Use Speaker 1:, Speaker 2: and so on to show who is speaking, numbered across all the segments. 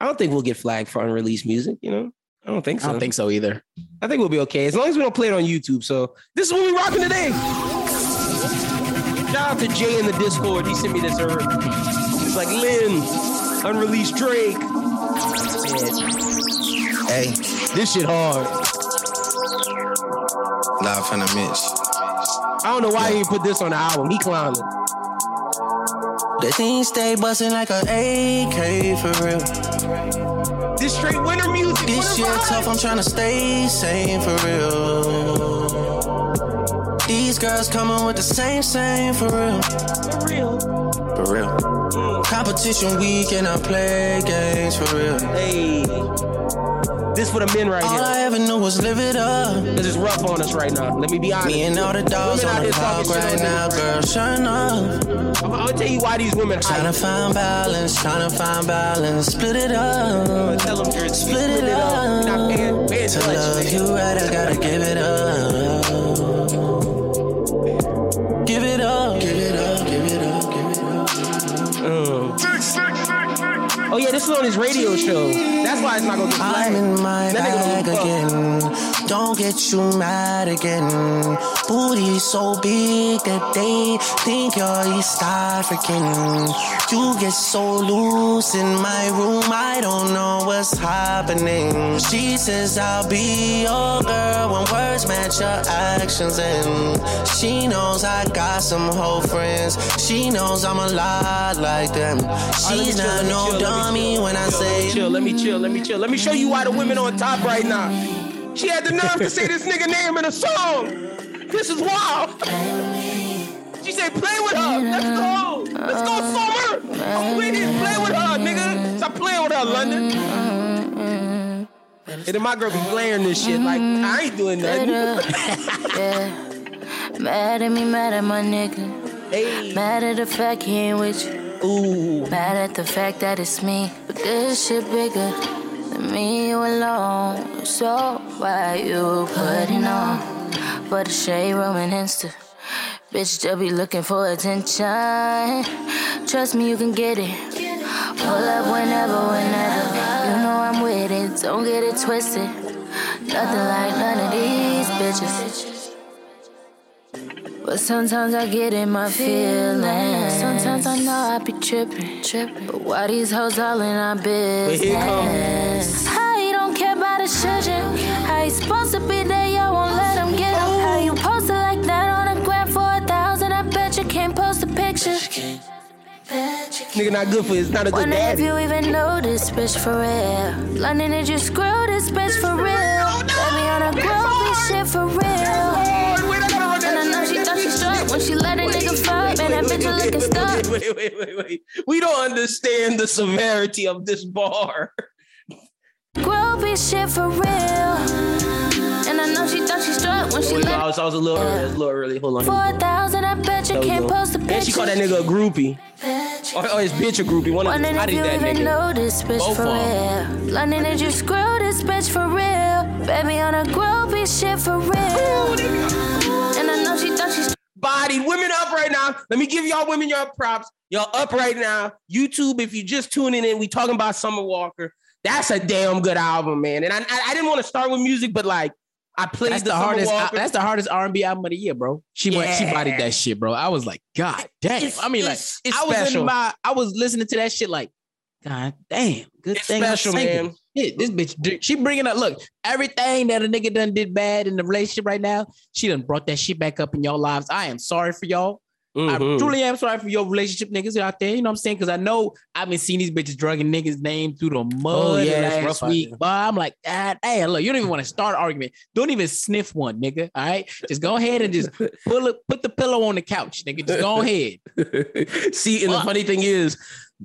Speaker 1: I don't think we'll get flagged for unreleased music. You know, I don't think so.
Speaker 2: I don't think so either.
Speaker 1: I think we'll be okay as long as we don't play it on YouTube. So this is what we're rocking today. Shout out to Jay in the Discord. He sent me this early. He's like Lynn, unreleased Drake. Yeah.
Speaker 2: Hey, this shit hard.
Speaker 3: Live from the Mitch.
Speaker 1: I don't know why he put this on the album. He clowning.
Speaker 3: The thing stay busting like a AK for real.
Speaker 1: This straight winter music.
Speaker 3: This
Speaker 1: winter
Speaker 3: shit tough, I'm trying to stay sane for real. These girls coming with the same, same for real.
Speaker 1: For real.
Speaker 3: For real. Competition week and I play games for real.
Speaker 1: Hey. This for the men right
Speaker 3: All
Speaker 1: here.
Speaker 3: I ever knew was live it up.
Speaker 1: This is rough on us right now. Let me be honest.
Speaker 3: Me and all the dogs
Speaker 1: Women
Speaker 3: on the block right now, girl, shine up.
Speaker 1: I'm, gonna tell you why these women
Speaker 3: Trying to find balance, trying to find balance. Split it up.
Speaker 1: Tell them you're
Speaker 3: Split it
Speaker 1: You're
Speaker 3: up.
Speaker 1: not paying, paying
Speaker 3: To love you right, I gotta give it up.
Speaker 1: Yeah, this is on his radio show. That's why it's not gonna get
Speaker 3: I'm in my
Speaker 1: That nigga
Speaker 3: bag again. Don't get you mad again. Booty so big that they think you're East African. You get so loose in my room, I don't know what's happening. She says I'll be your girl when words match your actions, and she knows I got some whole friends. She knows I'm a lot like them.
Speaker 1: All right, let me
Speaker 3: She's
Speaker 1: chill,
Speaker 3: not no
Speaker 1: chill,
Speaker 3: dummy
Speaker 1: chill.
Speaker 3: when I say.
Speaker 1: let me chill, let me chill, let me chill. Let me show you why the women on top right now. She had the nerve to say this nigga name in a song. This is wild. She said, play with her. Let's go. Let's go, Summer. I'm with it. Play with her, nigga. Stop playing with her, London. And then my girl be blaring this shit like, I ain't doing nothing.
Speaker 4: yeah. Mad at me, mad at my nigga.
Speaker 1: Hey.
Speaker 4: Mad at the fact he ain't with you.
Speaker 1: Ooh.
Speaker 4: Mad at the fact that it's me. But this shit bigger me, alone. So why you putting on for the shade room and Insta? Bitch, still be looking for attention. Trust me, you can get it. Pull up whenever, whenever. You know I'm with it, don't get it twisted. Nothing like none of these bitches. But sometimes I get in my feelings. Sometimes I know I be tripping, tripping. But why these hoes all in our business?
Speaker 1: here comes.
Speaker 4: How you don't care about the children? How you supposed to be there? Y'all won't let them get up. How you posted like that on a gram for a thousand? I bet you can't post a picture.
Speaker 1: Nigga not good for it's not a good
Speaker 4: Wonder if
Speaker 1: daddy.
Speaker 4: you even know this bitch for real. London, did you screw this bitch for real? Baby on a groovy shit for real. Fuck. Man, that bitch was looking stuck.
Speaker 1: Wait, wait, wait, wait, wait. We don't understand the severity of this bar.
Speaker 4: Groovy shit for real. And I know she thought she struck when she oh,
Speaker 1: Wait, I was, I was a little early. A little early. Hold on.
Speaker 4: 4,000. I bet you can't post a
Speaker 1: And she called that nigga a groupie. Oh, oh, or, or his bitch a groupie. One of them. I did that
Speaker 4: even
Speaker 1: nigga.
Speaker 4: know this bitch
Speaker 1: Both
Speaker 4: for real. London, did you screw this bitch for real? Baby on a groovy shit for real. And I know she thought she
Speaker 1: Bodied women up right now. Let me give y'all women your props. Y'all up right now. YouTube, if you're just tuning in, we talking about Summer Walker. That's a damn good album, man. And I, I, I didn't want to start with music, but like I played
Speaker 2: That's
Speaker 1: the,
Speaker 2: the hardest. That's the hardest R and B album of the year, bro. She went, she
Speaker 1: Yeah.
Speaker 2: bodied that shit, bro. I was like, God damn.
Speaker 1: It's-
Speaker 2: I mean, like, I was
Speaker 1: special.
Speaker 2: in my, I was listening to that shit, like, God damn, good
Speaker 1: It's
Speaker 2: thing.
Speaker 1: Special, man.
Speaker 2: Shit, this bitch, she bringing up. Look, everything that a nigga done did bad in the relationship right now, she done brought that shit back up in y'all lives. I am sorry for y'all. I
Speaker 1: Mhm.
Speaker 2: truly am sorry for your relationship niggas out there. You know what I'm saying? Because I know I've been seeing these bitches drugging niggas' name through the mud
Speaker 1: Oh, yeah,
Speaker 2: last week. But I'm like, ah, hey, look, you don't even want to start an argument. Don't even sniff one, nigga. All right, just go ahead and just pull it, put the pillow on the couch, nigga. Just go ahead.
Speaker 1: See, and the funny thing is,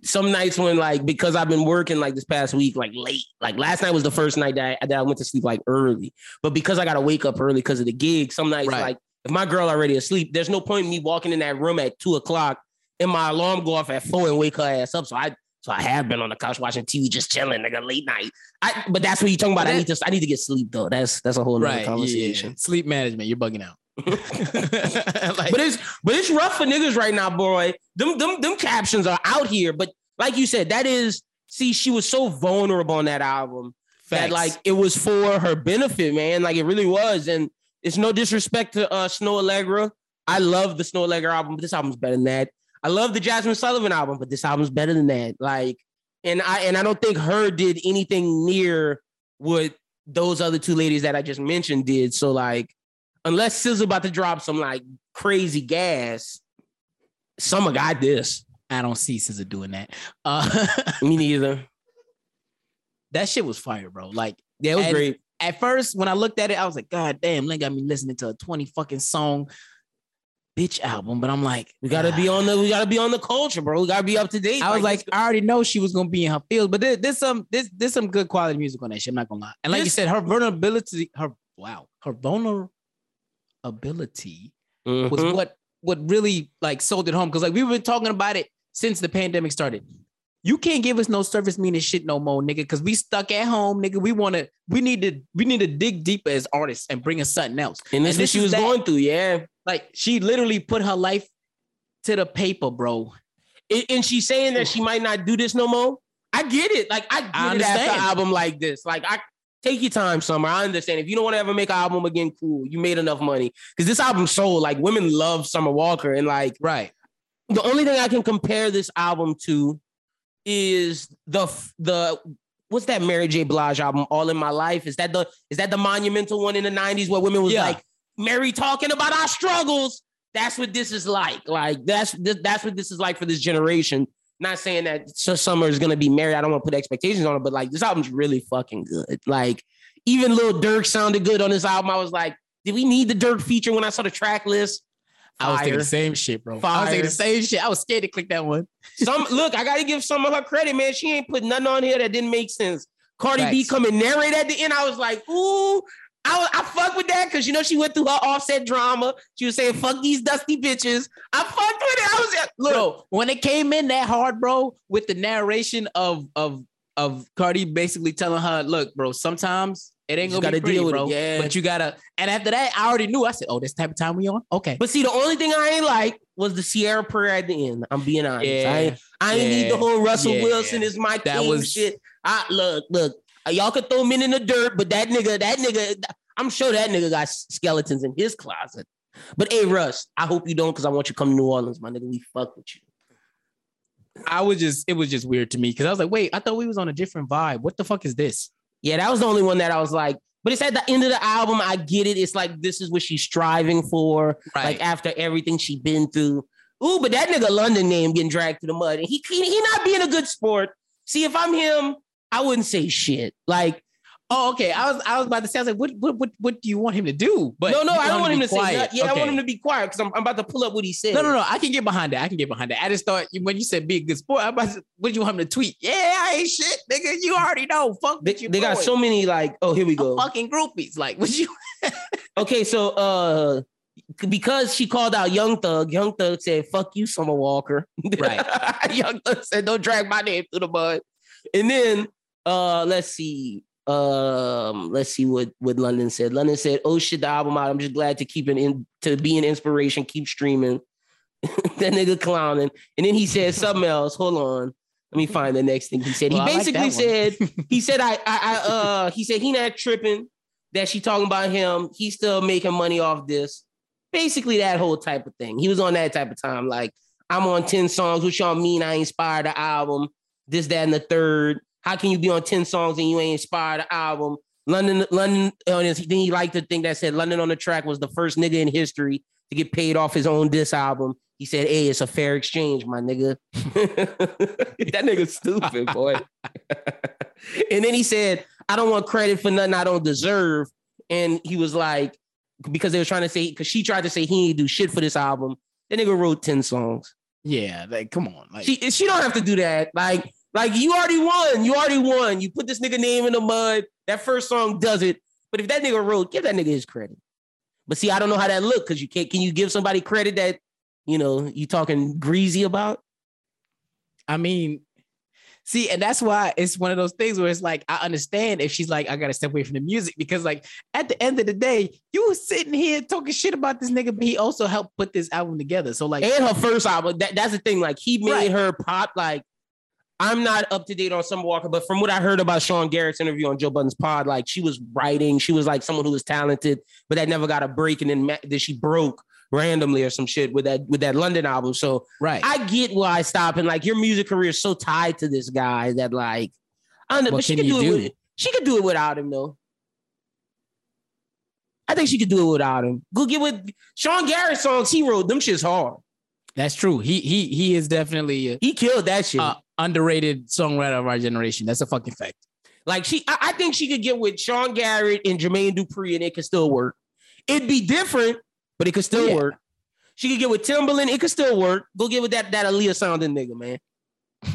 Speaker 1: some nights when like because I've been working like this past week, like late, like last night was the first night that I, that I went to sleep like early. But because I got to wake up early because of the gig, some nights
Speaker 2: Right.
Speaker 1: like if my girl already asleep, there's no point in me walking in that room at two o'clock and my alarm go off at four and wake her ass up. So I so I have been on the couch watching TV, just chilling, like a late night. I but that's what you talking about. I need to I need to get sleep though. That's that's a whole
Speaker 2: Right.
Speaker 1: Conversation.
Speaker 2: yeah. Sleep management. You're bugging out. like,
Speaker 1: But it's but it's rough for niggas right now, boy. Them them them captions are out here. But like you said, that is see, she was so vulnerable on that album that like it was for her benefit, man. Like it really was. And it's no disrespect to uh Snoh Aalegra. I love the Snoh Aalegra album, but this album's better than that. I love the Jazmine Sullivan album, but this album's better than that. Like, and I and I don't think her did anything near what those other two ladies that I just mentioned did. So like, unless SZA about to drop some like crazy gas, Summer got this.
Speaker 2: I don't see SZA doing that. Uh,
Speaker 1: Me neither.
Speaker 2: that shit was fire, bro. Like
Speaker 1: Yeah, it was
Speaker 2: And-
Speaker 1: great.
Speaker 2: at first when I looked at it, I was like, God damn, they got me listening to a 20 fucking song bitch album. But I'm like,
Speaker 1: We gotta be on the we gotta be on the culture, bro. We gotta be up to date.
Speaker 2: I was like, I already know she was gonna be in her field, but there, there's some this there's some good quality music on that shit. I'm not gonna lie. And like you said, her vulnerability, her wow, her vulnerability was
Speaker 1: Mhm.
Speaker 2: what what really like sold it home. Cause like we've been talking about it since the pandemic started. You can't give us no service meaning shit no more, nigga. Cause we stuck at home, nigga. We wanna, we need to, we need to dig deeper as artists and bring us something else.
Speaker 1: and this is what she was
Speaker 2: that.
Speaker 1: going through, yeah.
Speaker 2: Like she literally put her life to the paper, bro.
Speaker 1: And- and she's saying that she might not do this no more. I get it. Like I get
Speaker 2: I
Speaker 1: it after an
Speaker 2: understand.
Speaker 1: album like this. Like I take your time, Summer. I understand. If you don't want to ever make an album again, cool. You made enough money because this album sold. Like women love Summer Walker, and like
Speaker 2: Right.
Speaker 1: the only thing I can compare this album to is the the what's that Mary J. Blige album, All in My Life? Is that the is that the monumental one in the 90s where women was
Speaker 2: Yeah.
Speaker 1: like Mary talking about our struggles? That's what this is like. Like that's that's what this is like for this generation. Not saying that Summer is gonna be married. I don't want to put expectations on it, but like this album's really fucking good. Like even Lil Durk sounded good on this album. I was like, did we need the Durk feature when I saw the track list?
Speaker 2: I was thinking the same shit, bro. I was
Speaker 1: Fire.
Speaker 2: thinking the same shit. I was scared to click that one.
Speaker 1: Some look, I gotta give some of her credit, man. She ain't put nothing on here that didn't make sense. Cardi B
Speaker 2: Facts.
Speaker 1: come and narrate at the end. I was like, ooh, I, I fuck with that because you know she went through her Offset drama. She was saying, fuck these dusty bitches. I fucked with it. I was like, look,
Speaker 2: Bro, when it came in that hard, bro, with the narration of of of Cardi basically telling her, look, bro, sometimes it ain't
Speaker 1: You
Speaker 2: gonna be pretty,
Speaker 1: deal with it,
Speaker 2: bro.
Speaker 1: yeah.
Speaker 2: But you gotta, and after that, I already knew. I said, oh, this type of time we on? Okay.
Speaker 1: but see, the only thing I ain't like was the Ciara prayer at the end. I'm being honest. I ain't, I ain't need the whole Russell
Speaker 2: yeah.
Speaker 1: Wilson is my
Speaker 2: That
Speaker 1: king
Speaker 2: was-
Speaker 1: shit. I look, look, Uh, y'all could throw men in the dirt, but that nigga, that nigga, I'm sure that nigga got skeletons in his closet. But hey, Russ, I hope you don't, because I want you to come to New Orleans, my nigga. We fuck with you.
Speaker 2: I was just, it was just weird to me because I was like, wait, I thought we was on a different vibe. What the fuck is this?
Speaker 1: Yeah, that was the only one that I was like, but it's at the end of the album. I get it. It's like this is what she's striving for. Like after everything she been through. Ooh, but that nigga London name getting dragged through the mud. And he, he he not being a good sport. See, if I'm him, I wouldn't say shit. Like,
Speaker 2: Oh, okay. I was, I was about to say, I was like, what, what, what, what do you want him to do? But
Speaker 1: no, no, I don't want him to say nothing. Yeah, I want him to be quiet because I'm, I'm about to pull up what he said.
Speaker 2: No, no, no. I can get behind that. I can get behind that. I just thought when you said be a good sport, I about to, what do you want him to tweet? Yeah, I ain't shit, nigga. You already know. Fuck
Speaker 1: They,
Speaker 2: you
Speaker 1: they got so many like, oh, here we
Speaker 2: I'm
Speaker 1: go.
Speaker 2: fucking groupies. Like, what you?
Speaker 1: Okay, so uh because she called out Young Thug, Young Thug said, fuck you, Summer Walker.
Speaker 2: Right.
Speaker 1: Young Thug said, don't drag my name through the mud. And then uh let's see. Um, let's see what, what London said. London said, Oh shit, the album out. I'm just glad to keep it in to be an inspiration, keep streaming. that nigga clowning. And then he said something else. Hold on. Let me find the next thing he said.
Speaker 2: Well,
Speaker 1: he basically
Speaker 2: that
Speaker 1: said, he said, I, I, I, uh, he said he not tripping that she talking about him. He's still making money off this. Basically, that whole type of thing. He was on that type of time. Like, I'm on 10 songs. What y'all mean I inspired the album? This, that, and the third. How can you be on 10 songs and you ain't inspired the album? London, London, then he liked to think that said London on the track was the first nigga in history to get paid off his own diss album. He said, Hey, it's a fair exchange, my nigga. that nigga's stupid, boy. and then he said, I don't want credit for nothing I don't deserve. And he was like, because they were trying to say, because she tried to say he didn't do shit for this album. That nigga wrote 10 songs.
Speaker 2: Yeah, like, come on. Like,
Speaker 1: She she don't have to do that. Like, like you already won. You already won. You put this nigga name in the mud. That first song does it. But if that nigga wrote, give that nigga his credit. But see, I don't know how that look because you can't. Can you give somebody credit that you know you talking greasy about?
Speaker 2: I mean, see, and that's why it's one of those things where it's like I understand if she's like, I gotta step away from the music because, like, at the end of the day, you was sitting here talking shit about this nigga, but he also helped put this album together. So, like,
Speaker 1: And her first album. That, that's the thing. Like he made
Speaker 2: Right.
Speaker 1: her pop. Like I'm not up to date on Summer Walker, but from what I heard about Sean Garrett's interview on Joe Budden's pod, like she was writing, she was like someone who was talented, but that never got a break, and then then she broke randomly or some shit with that with that London album. So
Speaker 2: right.
Speaker 1: I get why stopping. Like your music career is so tied to this guy that like I don't know,
Speaker 2: What
Speaker 1: but she could do,
Speaker 2: do?
Speaker 1: it. With, she could do it without him though. I think she could do it without him. Go get with Sean Garrett songs. He wrote them shits hard.
Speaker 2: That's true. He he he is definitely a,
Speaker 1: He killed that shit.
Speaker 2: a underrated songwriter of our generation. That's a fucking fact.
Speaker 1: Like she, I, I think she could get with Sean Garrett and Jermaine Dupri, and it could still work. It'd be different, but it could still
Speaker 2: Yeah.
Speaker 1: work. She could get with Timbaland, it could still work. Go get with that that Aaliyah sounding nigga, man.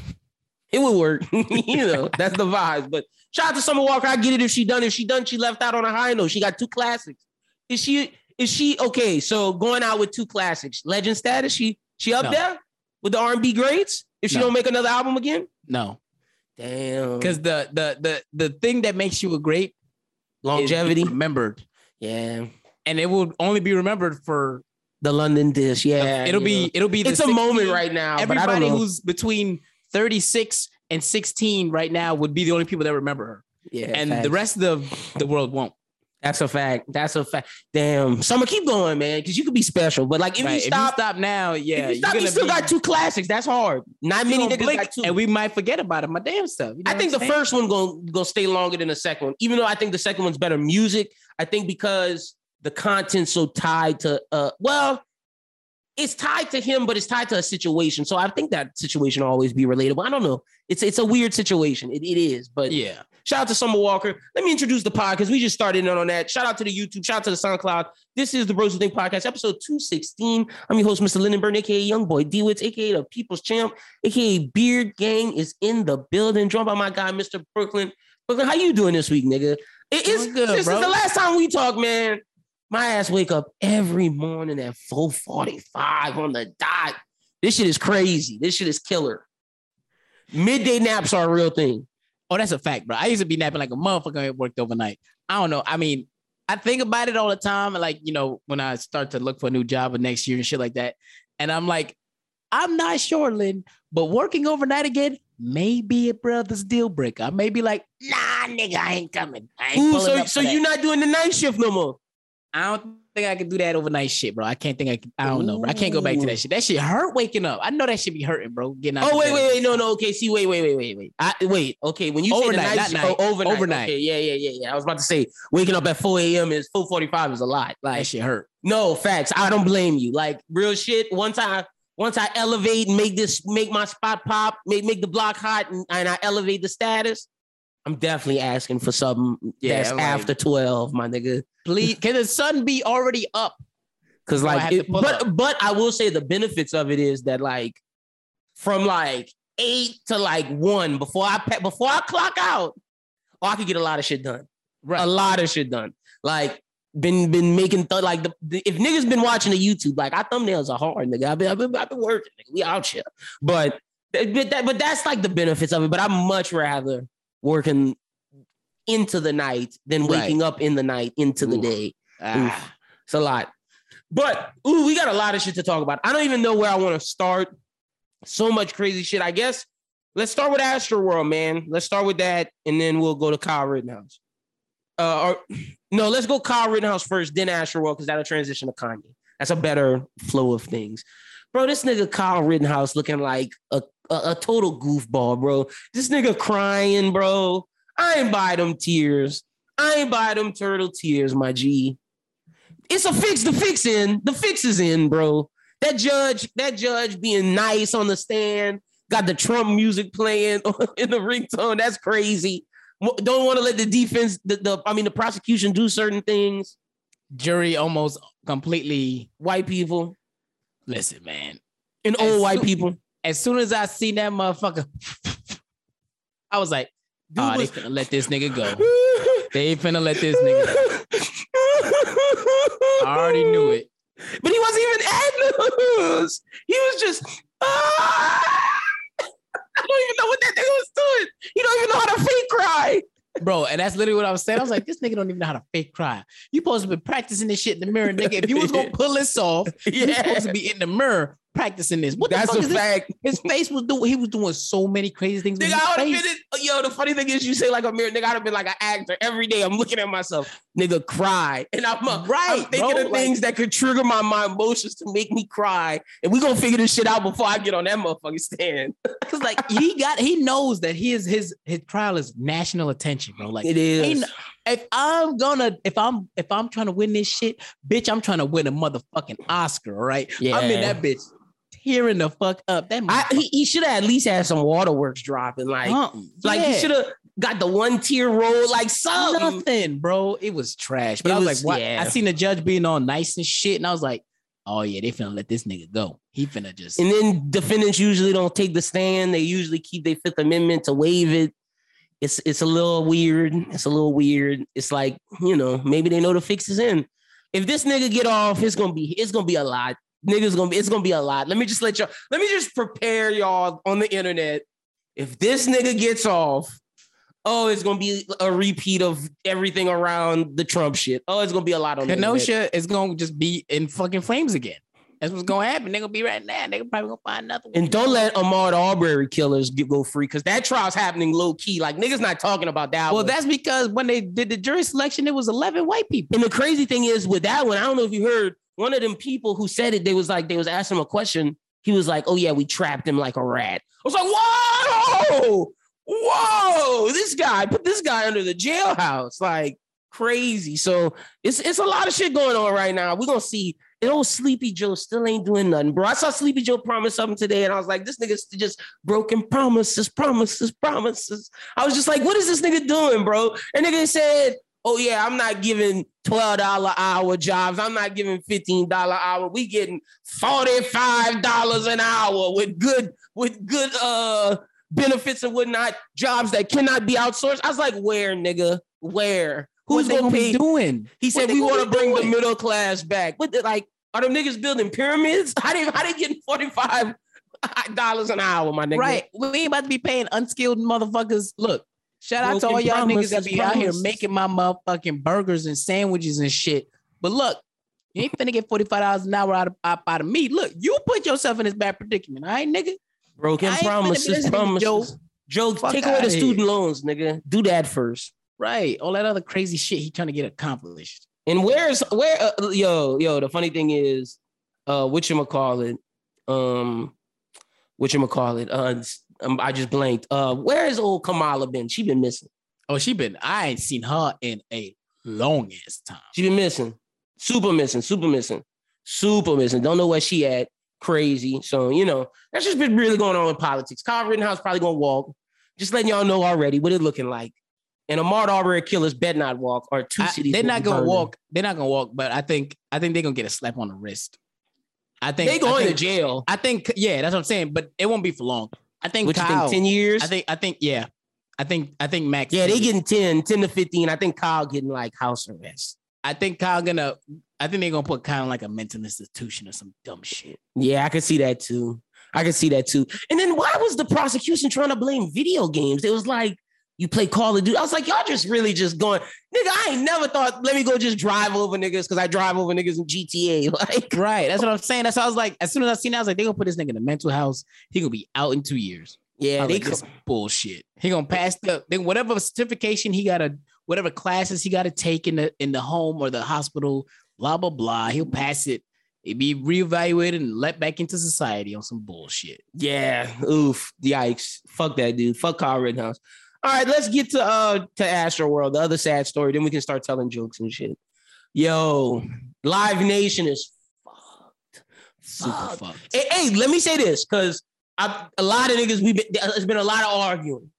Speaker 1: It would work, you know. That's the vibes. But shout out to Summer Walker. I get it if she done. If she done, she left out on a high note. She got two classics. Is she? Is she okay? So going out with two classics, legend status. She she up
Speaker 2: No.
Speaker 1: there with the R and B greats. If she
Speaker 2: No.
Speaker 1: don't make another album again,
Speaker 2: No,
Speaker 1: damn.
Speaker 2: because the the the the thing that makes you a great
Speaker 1: longevity,
Speaker 2: remembered,
Speaker 1: yeah.
Speaker 2: And it will only be remembered for.
Speaker 1: The London dish, yeah.
Speaker 2: it'll
Speaker 1: you
Speaker 2: be
Speaker 1: know.
Speaker 2: it'll be. The
Speaker 1: it's a moment right now, but I don't
Speaker 2: Everybody who's between thirty six and sixteen right now would be the only people that remember her,
Speaker 1: yeah,
Speaker 2: and
Speaker 1: facts.
Speaker 2: the rest of the the world won't.
Speaker 1: That's a fact. That's a fact. Damn, Summer, keep going, man, because you could be special. But like, if
Speaker 2: Right?
Speaker 1: you stop,
Speaker 2: stop now, yeah,
Speaker 1: if you stop, you
Speaker 2: gonna
Speaker 1: still
Speaker 2: be,
Speaker 1: got two classics. That's hard. Not many niggas
Speaker 2: blink,
Speaker 1: got two.
Speaker 2: and we might forget about it. My damn stuff. You know
Speaker 1: I think the first one gonna go stay longer than the second one, even though I think the second one's better music. I think because the content so tied to, uh, well, it's tied to him, but it's tied to a situation. So I think that situation will always be relatable. I don't know. It's it's a weird situation. It, it is, but
Speaker 2: Yeah.
Speaker 1: Shout out to Summer Walker. Let me introduce the pod because we just started in on that. Shout out to the YouTube. Shout out to the SoundCloud. This is the Bros Who Think podcast, episode 216. I'm your host, Mr. Lindenberg, aka Young Boy D-Wits, aka the People's Champ, aka Beard Gang is in the building, joined by my guy, Mr. Brooklyn. Brooklyn, how you doing this week, nigga? It is
Speaker 2: good,
Speaker 1: this
Speaker 2: bro.
Speaker 1: is the last time we talk, man. My ass wake up every morning at 4:45 on the dot. This shit is crazy. This shit is killer. Midday naps are a real thing.
Speaker 2: Oh, that's a fact, bro. I used to be napping like a motherfucker and worked overnight. I don't know. I mean, I think about it all the time. Like, you know, when I start to look for a new job next year and shit like that. And I'm like, I'm not sure, Lynn, but working overnight again may be a brother's deal breaker. I may be like, nah, nigga, I ain't coming. I ain't
Speaker 1: Ooh, so so
Speaker 2: that.
Speaker 1: you're not doing the night shift no more.
Speaker 2: I don't think I can do that overnight shit, bro. I can't think I can, I don't know, bro. I can't go back to that shit. That shit hurt waking up. I know that should be hurting, bro. Getting out
Speaker 1: Oh wait, wait, wait, no, no. Okay, see, wait, wait, wait, wait, wait. I, wait, okay. When you say
Speaker 2: Overnight,
Speaker 1: night,
Speaker 2: not night.
Speaker 1: oh, overnight,
Speaker 2: Overnight.
Speaker 1: Okay, yeah, yeah, yeah, yeah. I was about to say waking up at 4 a.m. is 4:45 is a lot. Like that
Speaker 2: shit hurt.
Speaker 1: no facts. I don't blame you. Like real shit. Once I once I elevate and make this make my spot pop, make make the block hot, and, and I elevate the status. I'm definitely asking for something
Speaker 2: Yeah,
Speaker 1: that's
Speaker 2: like-
Speaker 1: after 12, my nigga.
Speaker 2: Please, can the sun be already up?
Speaker 1: Cause like, it- but
Speaker 2: up.
Speaker 1: but I will say the benefits of it is that like from like eight to like one before I before I clock out, oh, I could get a lot of shit done.
Speaker 2: Right.
Speaker 1: A lot of shit done. Like been been making th- like the, the- if niggas been watching the YouTube, like our thumbnails are hard, nigga. I've been I've been, I've been working, nigga. We out here, but but that but that's like the benefits of it. But I much rather working into the night than
Speaker 2: Right.
Speaker 1: waking up in the night into the day.
Speaker 2: Ah.
Speaker 1: It's a lot. But ooh, we got a lot of shit to talk about. I don't even know where I want to start. So much crazy shit. I guess let's start with Astro World, man. Let's start with that, and then we'll go to Kyle Rittenhouse. Uh, or no, let's go Kyle Rittenhouse first, then Astro World, because that'll transition to Kanye. That's a better flow of things. Bro, this nigga Kyle Rittenhouse looking like a, a, a total goofball, bro. This nigga crying, bro. I ain't buy them tears. I ain't buy them turtle tears, my G. It's a fix. The fix in. The fix is in, bro. That judge, that judge being nice on the stand, got the Trump music playing in the ringtone. That's crazy. Don't want to let the defense, the, the I mean, the prosecution do certain things.
Speaker 2: Jury almost completely.
Speaker 1: White people
Speaker 2: Listen, man.
Speaker 1: and old white
Speaker 2: soon-
Speaker 1: people.
Speaker 2: As soon as I seen that motherfucker, I was like, oh,
Speaker 1: was-
Speaker 2: they finna let this nigga go. They ain't finna let this nigga go. I already knew it.
Speaker 1: But he wasn't even ad libs. He was just. "Ah." I don't even know what that nigga was doing. He don't even know how to fake cry.
Speaker 2: Bro, and that's literally what I was saying. I was like, this nigga don't even know how to fake cry. You supposed to be practicing this shit in the mirror, nigga. If you was gonna pull this off, you supposed to be in the mirror practicing this. What the
Speaker 1: That's
Speaker 2: fuck
Speaker 1: a
Speaker 2: is this?
Speaker 1: fact.
Speaker 2: His face was doing. He was doing so many crazy things. with
Speaker 1: Nigga,
Speaker 2: his
Speaker 1: I would have
Speaker 2: face.
Speaker 1: been, in, yo, the funny thing is, you say like a mirror, nigga, I'd have been like an actor every day. I'm looking at myself, nigga, cry. And I'm, uh,
Speaker 2: Right,
Speaker 1: I'm thinking
Speaker 2: bro,
Speaker 1: of
Speaker 2: like-
Speaker 1: things that could trigger my, my emotions to make me cry. And we gonna figure this shit out before I get on that motherfucking stand.
Speaker 2: Cause like he got, he knows that his his his trial is national attention, bro. Like
Speaker 1: It is.
Speaker 2: ain't- if I'm gonna, if I'm if I'm trying to win this shit, bitch, I'm trying to win a motherfucking Oscar, all right? I'm in that bitch tearing the fuck up. That
Speaker 1: I, he, he should have at least had some waterworks dropping. Like,
Speaker 2: something.
Speaker 1: like he should have got the one tear roll, like something.
Speaker 2: nothing, bro. It was trash. But
Speaker 1: It
Speaker 2: I was,
Speaker 1: was-
Speaker 2: like, what?
Speaker 1: yeah.
Speaker 2: I seen the judge being all nice and shit, and I was like, oh yeah, they finna let this nigga go. He finna just
Speaker 1: And then defendants usually don't take the stand. They usually keep their Fifth Amendment to waive it. It's it's a little weird. It's a little weird. It's like you know maybe they know the fix is in. If this nigga get off, it's gonna be it's gonna be a lot. Niggas gonna be it's gonna be a lot. Let me just let y'all. Let me just prepare y'all on the internet. If this nigga gets off, oh, it's gonna be a repeat of everything around the Trump shit. Oh, it's gonna be a lot on the internet.
Speaker 2: Kenosha is gonna just be in fucking flames again. That's what's gonna happen. They're gonna be right now. They're probably gonna find another one.
Speaker 1: And don't let Ahmaud Arbery killers get, go free because that trial's happening low key. Like niggas not talking about that.
Speaker 2: Well,
Speaker 1: one.
Speaker 2: that's because when they did the jury selection, it was 11 white people.
Speaker 1: and the crazy thing is with that one. I don't know if you heard one of them people who said it. They was like they was asking him a question. He was like, "Oh yeah, we trapped him like a rat." I was like, "Whoa, whoa! This guy put this guy under the jailhouse like crazy." So it's it's a lot of shit going on right now. We're gonna see. And old Sleepy Joe still ain't doing nothing, bro. I saw Sleepy Joe promise something today, and I was like, this nigga's just broken promises, promises, promises. I was just like, what is this nigga doing, bro? And nigga said, oh yeah, I'm not giving $12 hour jobs. I'm not giving $15 hour. We getting $45 an hour with good, with good uh benefits and whatnot, jobs that cannot be outsourced. I was like, where, nigga? Where? Who's
Speaker 2: What
Speaker 1: gonna
Speaker 2: be doing?
Speaker 1: He said we want to bring the middle class back. What the, like are them niggas building pyramids? How they how they getting 45 dollars an hour, my nigga?
Speaker 2: Right. We ain't about to be paying unskilled motherfuckers. Look, shout out to all y'all niggas that be out here making my motherfucking burgers and sandwiches and shit. But look, you ain't finna get $45 an hour out of, out, out of me. Look, you put yourself in this bad predicament. All right, nigga?
Speaker 1: Broken
Speaker 2: I ain't finna
Speaker 1: promises, promises. Joe,
Speaker 2: Fuck
Speaker 1: take away the student loans, nigga. Do that first.
Speaker 2: Right. All that other crazy shit he trying to get accomplished.
Speaker 1: And where's where uh, yo yo? The funny thing is, uh, what you call it? Um, what you call it? Uh, um, I just blanked. Uh, where is old Kamala been? She been missing.
Speaker 2: Oh, she been, I ain't seen her in a long ass time.
Speaker 1: She been missing. Super missing. Super missing. Super missing. Don't know where she at. Crazy. So you know that's just been really going on in politics. Kyle Rittenhouse probably gonna walk. Just letting y'all know already what it looking like. And Ahmaud Arbery killers bet not walk. Or two
Speaker 2: I-
Speaker 1: cities.
Speaker 2: they're not gonna
Speaker 1: burning.
Speaker 2: walk. They're not gonna walk, but I think I think they're gonna get a slap on the wrist. I think
Speaker 1: They going
Speaker 2: I
Speaker 1: to jail.
Speaker 2: I think yeah, that's what I'm saying. But it won't be for long. I think
Speaker 1: What you
Speaker 2: Kyle.
Speaker 1: think? Ten years.
Speaker 2: I think I think yeah. I think I think Max.
Speaker 1: Yeah, they getting 10, 10 to 15. I think Kyle getting like house arrest.
Speaker 2: I think Kyle gonna. I think they're gonna put Kyle in like a mental institution or some dumb shit.
Speaker 1: Yeah, I could see that too. I could see that too. And then why was the prosecution trying to blame video games? It was like you play Call of Duty. I was like, y'all just really just going, nigga. I ain't never thought. Let me go just drive over niggas because I drive over niggas in GTA. Like,
Speaker 2: Right. That's what I'm saying. That's why I was like, as soon as I seen that, I was like, they gonna put this nigga in a mental house. He gonna be out in two years.
Speaker 1: yeah, they
Speaker 2: like, this bullshit. He gonna pass the then whatever certification he gotta, whatever classes he gotta take in the in the home or the hospital, blah blah blah. He'll pass it. It be reevaluated and let back into society on some bullshit.
Speaker 1: Yeah, oof, yikes. Fuck that dude. Fuck Kyle Rittenhouse. All right, let's get to uh to Astro World, the other sad story. Then we can start telling jokes and shit. Yo, Live Nation is fucked.
Speaker 2: Super
Speaker 1: Fucked.
Speaker 2: fucked.
Speaker 1: Hey, hey, let me say this because a lot of niggas we been there's been a lot of arguing.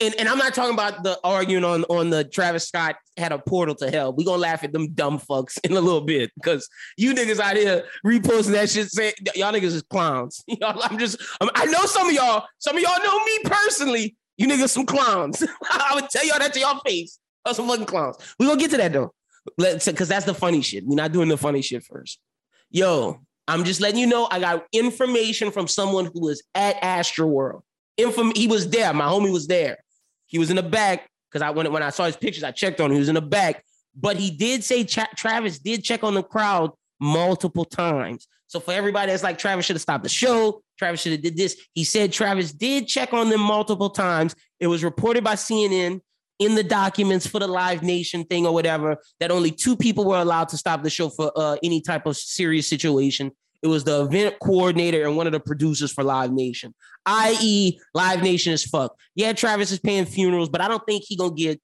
Speaker 1: And, and I'm not talking about the arguing on, on the Travis Scott had a portal to hell. We gonna laugh at them dumb fucks in a little bit because you niggas out here reposting that shit saying y'all niggas is clowns. Y'all, I'm just I'm- I know some of y'all, some of y'all know me personally. You niggas some clowns. I would tell y'all that to y'all face. Y'all some fucking clowns. We gonna get to that though. Let's because that's the funny shit. We're not doing the funny shit first. Yo, I'm just letting you know I got information from someone who was at Astro World. Inform he was there. My homie was there. He was in the back because I when, when I saw his pictures, I checked on him. He was in the back, but he did say Tra- Travis did check on the crowd multiple times. So for everybody that's like Travis should have stopped the show, Travis should have did this. He said Travis did check on them multiple times. It was reported by CNN in the documents for the Live Nation thing or whatever that only two people were allowed to stop the show for uh, any type of serious situation. It was the event coordinator and one of the producers for Live Nation, i.e., Live Nation is fucked. Yeah, Travis is paying funerals, but I don't think he gonna get.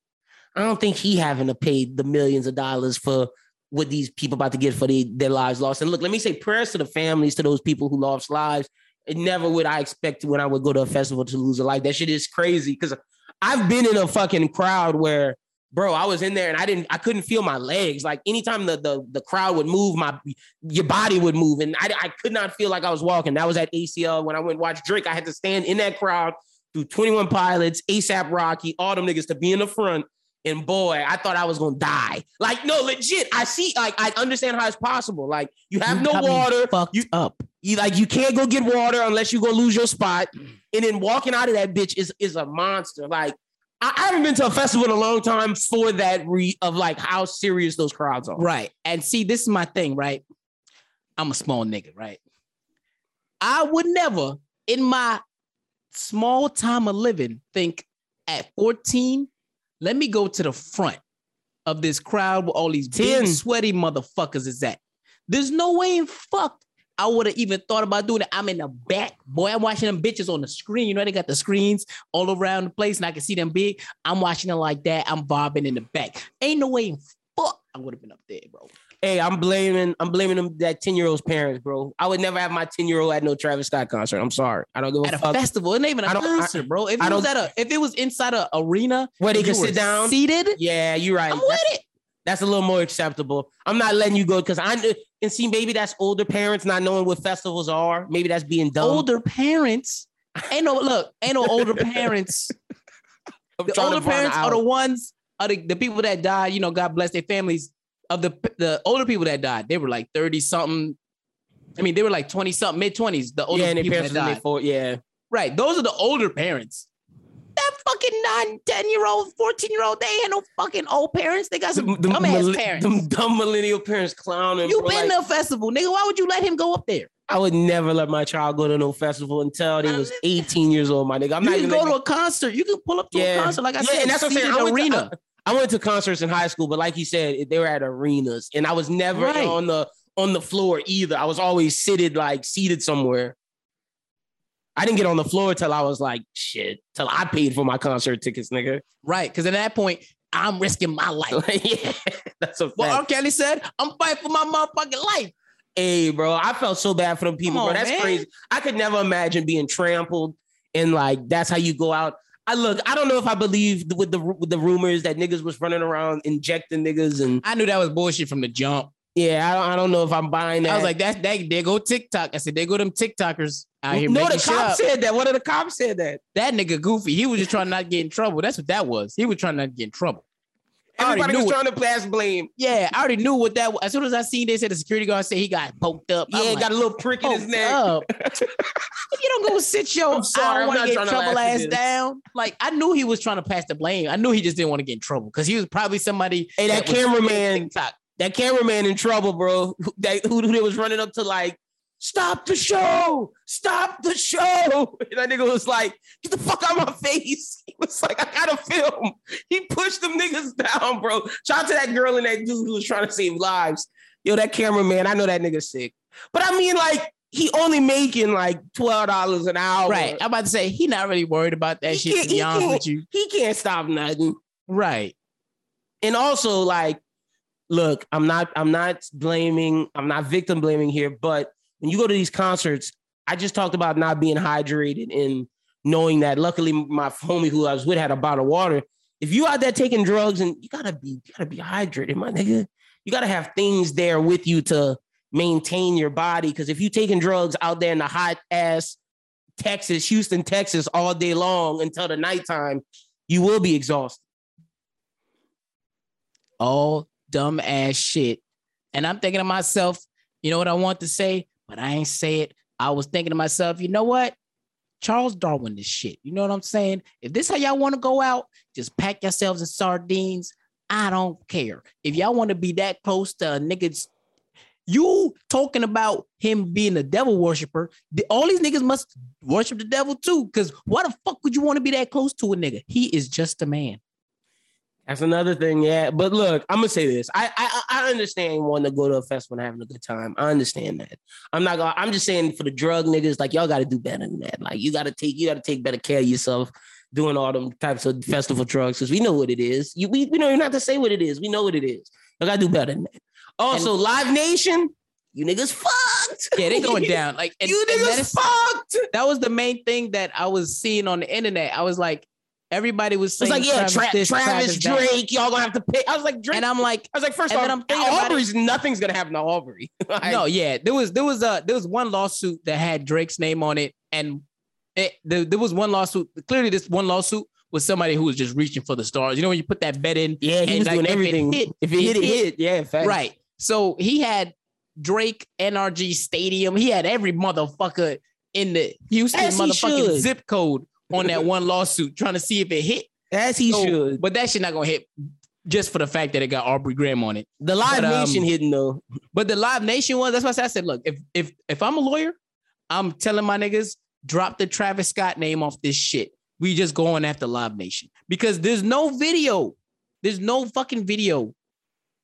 Speaker 1: I don't think he having to pay the millions of dollars for what these people about to get for the, their lives lost. And look, let me say prayers to the families, to those people who lost lives. And never would I expect when I would go to a festival to lose a life. That shit is crazy because I've been in a fucking crowd where, bro, I was in there and I didn't, I couldn't feel my legs. Like anytime the the, the crowd would move, my your body would move, and I, I could not feel like I was walking. That was at ACL when I went watch Drake. I had to stand in that crowd through 21 Pilots, ASAP Rocky, all them niggas to be in the front. And boy, I thought I was gonna die. Like, no, legit. I see, like, I understand how it's possible. Like, you have
Speaker 2: You
Speaker 1: no water.
Speaker 2: Fucked
Speaker 1: You-
Speaker 2: up.
Speaker 1: You like you can't go get water unless you go lose your spot. And then walking out of that bitch is is a monster. Like I, I haven't been to a festival in a long time for that re of like how serious those crowds are.
Speaker 2: Right. And see, this is my thing, right? I'm a small nigga, right? I would never, in my small time of living, think at 14, let me go to the front of this crowd where all these big, sweaty motherfuckers is at. There's no way in fuck I would have even thought about doing it. I'm in the back. Boy, I'm watching them bitches on the screen. You know, they got the screens all around the place and I can see them big. I'm watching it like that. I'm bobbing in the back. Ain't no way in fuck I would have been up there, bro.
Speaker 1: Hey, I'm blaming I'm blaming them that 10 year old's parents, bro. I would never have my 10 year old at no Travis Scott concert. I'm sorry. I don't give a
Speaker 2: At a
Speaker 1: fuck.
Speaker 2: festival, it ain't even a
Speaker 1: I don't- I-
Speaker 2: concert, bro. If
Speaker 1: I
Speaker 2: it was at a, if it was inside an arena
Speaker 1: Where they
Speaker 2: and
Speaker 1: can
Speaker 2: you were
Speaker 1: sit down.
Speaker 2: seated,
Speaker 1: Yeah, you're right.
Speaker 2: I'm
Speaker 1: That's-
Speaker 2: with it.
Speaker 1: That's a little more acceptable. I'm not letting you go because I and see maybe that's older parents not knowing what festivals are. Maybe that's being dumb.
Speaker 2: Older parents, ain't no look, ain't no older parents. The older parents are the ones are the, the people that died. You know, God bless their families. Of the the older people that died, they were like thirty something. I mean, they were like twenty something, mid twenties. The older
Speaker 1: yeah, and their
Speaker 2: people
Speaker 1: parents
Speaker 2: that
Speaker 1: was in their
Speaker 2: died,
Speaker 1: for yeah.
Speaker 2: right? Those are the older parents. That fucking nine, 10 year old, 14 year old, they ain't no fucking old parents. They got some
Speaker 1: Them- them
Speaker 2: dumbass
Speaker 1: millen-
Speaker 2: parents.
Speaker 1: Them dumb millennial parents clowning.
Speaker 2: You
Speaker 1: bro.
Speaker 2: been
Speaker 1: Like,
Speaker 2: to a festival, nigga. Why would you let him go up there?
Speaker 1: I would never let my child go to no festival until they was 18 years old, my nigga. I'm
Speaker 2: you
Speaker 1: not
Speaker 2: can
Speaker 1: even
Speaker 2: go to a concert. You can pull up to
Speaker 1: Yeah.
Speaker 2: a concert, like I
Speaker 1: Yeah,
Speaker 2: said,
Speaker 1: and that's what I'm saying.
Speaker 2: seated
Speaker 1: I went to-
Speaker 2: arena.
Speaker 1: I went to concerts in high school, but like you said, they were at arenas, and I was never
Speaker 2: Right.
Speaker 1: on the on the floor either. I was always seated, like seated somewhere. I didn't get on the floor till I was like shit, till I paid for my concert tickets, nigga.
Speaker 2: right. Because at that point, I'm risking my life.
Speaker 1: Yeah, that's a
Speaker 2: What
Speaker 1: fact.
Speaker 2: R. Kelly said, I'm fighting for my motherfucking life.
Speaker 1: Hey, bro, I felt so bad for them people,
Speaker 2: Come
Speaker 1: bro. That's
Speaker 2: man.
Speaker 1: crazy. I could never imagine being trampled and like that's how you go out. I look, I don't know if I believe with the with the rumors that niggas was running around injecting niggas and
Speaker 2: I knew that was bullshit from the jump.
Speaker 1: yeah, I don't, I don't know if I'm buying that.
Speaker 2: I was like, that's that. they go TikTok. I said, they go them TikTokers out here
Speaker 1: no, the cop said that. One of the cops said that.
Speaker 2: That nigga goofy. He was just trying not to get in trouble. That's what that was. He was trying not to get in trouble.
Speaker 1: Everybody was
Speaker 2: it.
Speaker 1: trying to pass blame.
Speaker 2: Yeah, I already knew what that was. As soon as I seen they said the security guard said he got poked up.
Speaker 1: Yeah, he
Speaker 2: like,
Speaker 1: got a little prick in his neck.
Speaker 2: if you don't go sit your
Speaker 1: I'm sorry,
Speaker 2: I don't want
Speaker 1: not
Speaker 2: to get
Speaker 1: trying
Speaker 2: in
Speaker 1: to
Speaker 2: trouble ass down. Like I knew he was trying to pass the blame. I knew he just didn't want to get in trouble because he was probably somebody.
Speaker 1: Hey, that
Speaker 2: was
Speaker 1: cameraman- That cameraman in trouble, bro. That who, who was running up to like, stop the show, stop the show. And that nigga was like, get the fuck out of my face. He was like, I gotta film. He pushed them niggas down, bro. Shout out to that girl and that dude who was trying to save lives. Yo, that cameraman, I know that nigga sick. But I mean, like, he only making like twelve dollars an hour.
Speaker 2: Right. I'm about to say he not really worried about that
Speaker 1: He
Speaker 2: shit. To be honest with you.
Speaker 1: He can't stop nothing.
Speaker 2: Right.
Speaker 1: and also like look i'm not i'm not blaming i'm not victim blaming here but when you go to these concerts i just talked about not being hydrated and knowing that luckily my homie who i was with had a bottle of water. If you out there taking drugs and you gotta be you gotta be hydrated my nigga. You gotta have things there with you to maintain your body because if you taking drugs out there in the hot ass texas houston texas all day long until the nighttime you will be exhausted.
Speaker 2: All dumb ass shit. And I'm thinking to myself, you know what I want to say, but I ain't say it. I was thinking to myself, you know what? Charles Darwin this shit. You know what I'm saying? If this how y'all want to go out, just pack yourselves in sardines. I don't care. If y'all want to be that close to a nigga's You talking about him being a devil worshiper? All these niggas must worship the devil too. Because why the fuck would you want to be that close to a nigga? He is just a man.
Speaker 1: That's another thing, yeah. But look, I'm gonna say this. I I, I understand wanting to go to a festival and having a good time. I understand that. I'm not gonna. I'm just saying for the drug niggas, like y'all got to do better than that. Like you got to take you got to take better care of yourself doing all them types of festival drugs because we know what it is. You we, we don't even have to say what it is. We know what it is. You gotta do better than that. Also, Live Nation, you niggas fucked.
Speaker 2: Yeah, they going down. Like and,
Speaker 1: you niggas fucked.
Speaker 2: that was the main thing that I was seeing on the internet. I was like, everybody was
Speaker 1: It's
Speaker 2: saying
Speaker 1: like yeah, Tra-
Speaker 2: this,
Speaker 1: Travis,
Speaker 2: that.
Speaker 1: Drake, y'all gonna have to pay. I was like Drake.
Speaker 2: and I'm like,
Speaker 1: I was like, first off,
Speaker 2: I'm thinking
Speaker 1: Aubrey's nothing's gonna happen to Aubrey. Like,
Speaker 2: no, yeah, there was there was a there was one lawsuit that had Drake's name on it, and it, there, there was one lawsuit. Clearly, this one lawsuit was somebody who was just reaching for the stars. You know, when you put that bet in,
Speaker 1: Yeah, he
Speaker 2: And,
Speaker 1: was
Speaker 2: like,
Speaker 1: doing
Speaker 2: if it
Speaker 1: everything.
Speaker 2: hit,
Speaker 1: if it hit,
Speaker 2: it
Speaker 1: it hit. Yeah, facts.
Speaker 2: right? So he had Drake NRG Stadium. He had every motherfucker in the Houston
Speaker 1: As he
Speaker 2: motherfucking zip code on that one lawsuit, trying to see if it hit.
Speaker 1: As he
Speaker 2: So-
Speaker 1: should.
Speaker 2: But that shit not gonna hit just for the fact that it got Aubrey Graham on it.
Speaker 1: The Live
Speaker 2: but, um,
Speaker 1: Nation hitting though.
Speaker 2: But the Live Nation one, that's why I said, I said, look, if if if I'm a lawyer, I'm telling my niggas, drop the Travis Scott name off this shit. We just going after Live Nation because there's no video. There's no fucking video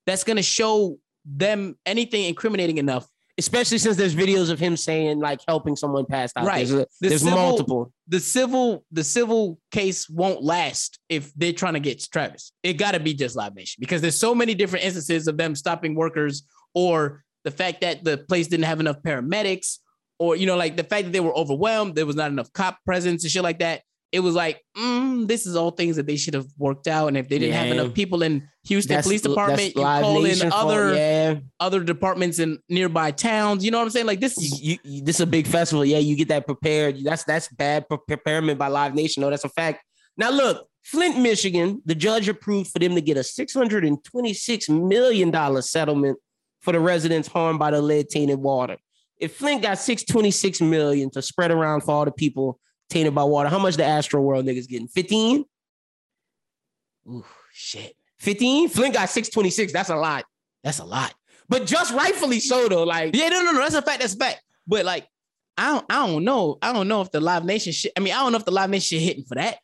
Speaker 2: that's gonna show them anything incriminating enough.
Speaker 1: Especially since there's videos of him saying like helping someone pass out.
Speaker 2: Right.
Speaker 1: There's, a-
Speaker 2: The
Speaker 1: there's
Speaker 2: civil-
Speaker 1: multiple.
Speaker 2: The civil the civil case won't last if they're trying to get Travis. It got to be just Live Nation because there's so many different instances of them stopping workers or the fact that the place didn't have enough paramedics or you know like the fact that they were overwhelmed there was not enough cop presence and shit like that it was like mm, this is all things that they should have worked out and if they didn't have enough people in houston
Speaker 1: That's-
Speaker 2: police department you call in
Speaker 1: fault,
Speaker 2: other
Speaker 1: Yeah.
Speaker 2: other departments in nearby towns you know what i'm saying like this is
Speaker 1: You, you, this is a big festival. Yeah, you get that prepared. That's that's bad pre- preparement by Live Nation. No, that's a fact. Now look, Flint, Michigan, the judge approved for them to get a six hundred and twenty-six million dollar settlement for the residents harmed by the lead tainted water. If Flint got six twenty-six million to spread around for all the people tainted by water, how much the Astro World niggas getting? Fifteen.
Speaker 2: ooh, shit
Speaker 1: 15? Flint got 626. That's a lot.
Speaker 2: that's a lot
Speaker 1: But just rightfully so, though. Like,
Speaker 2: Yeah, no, no, no. That's a fact. That's a fact. But like, I don't, I don't know. I don't know if the Live Nation shit. I mean, I don't know if the Live Nation shit hitting for that.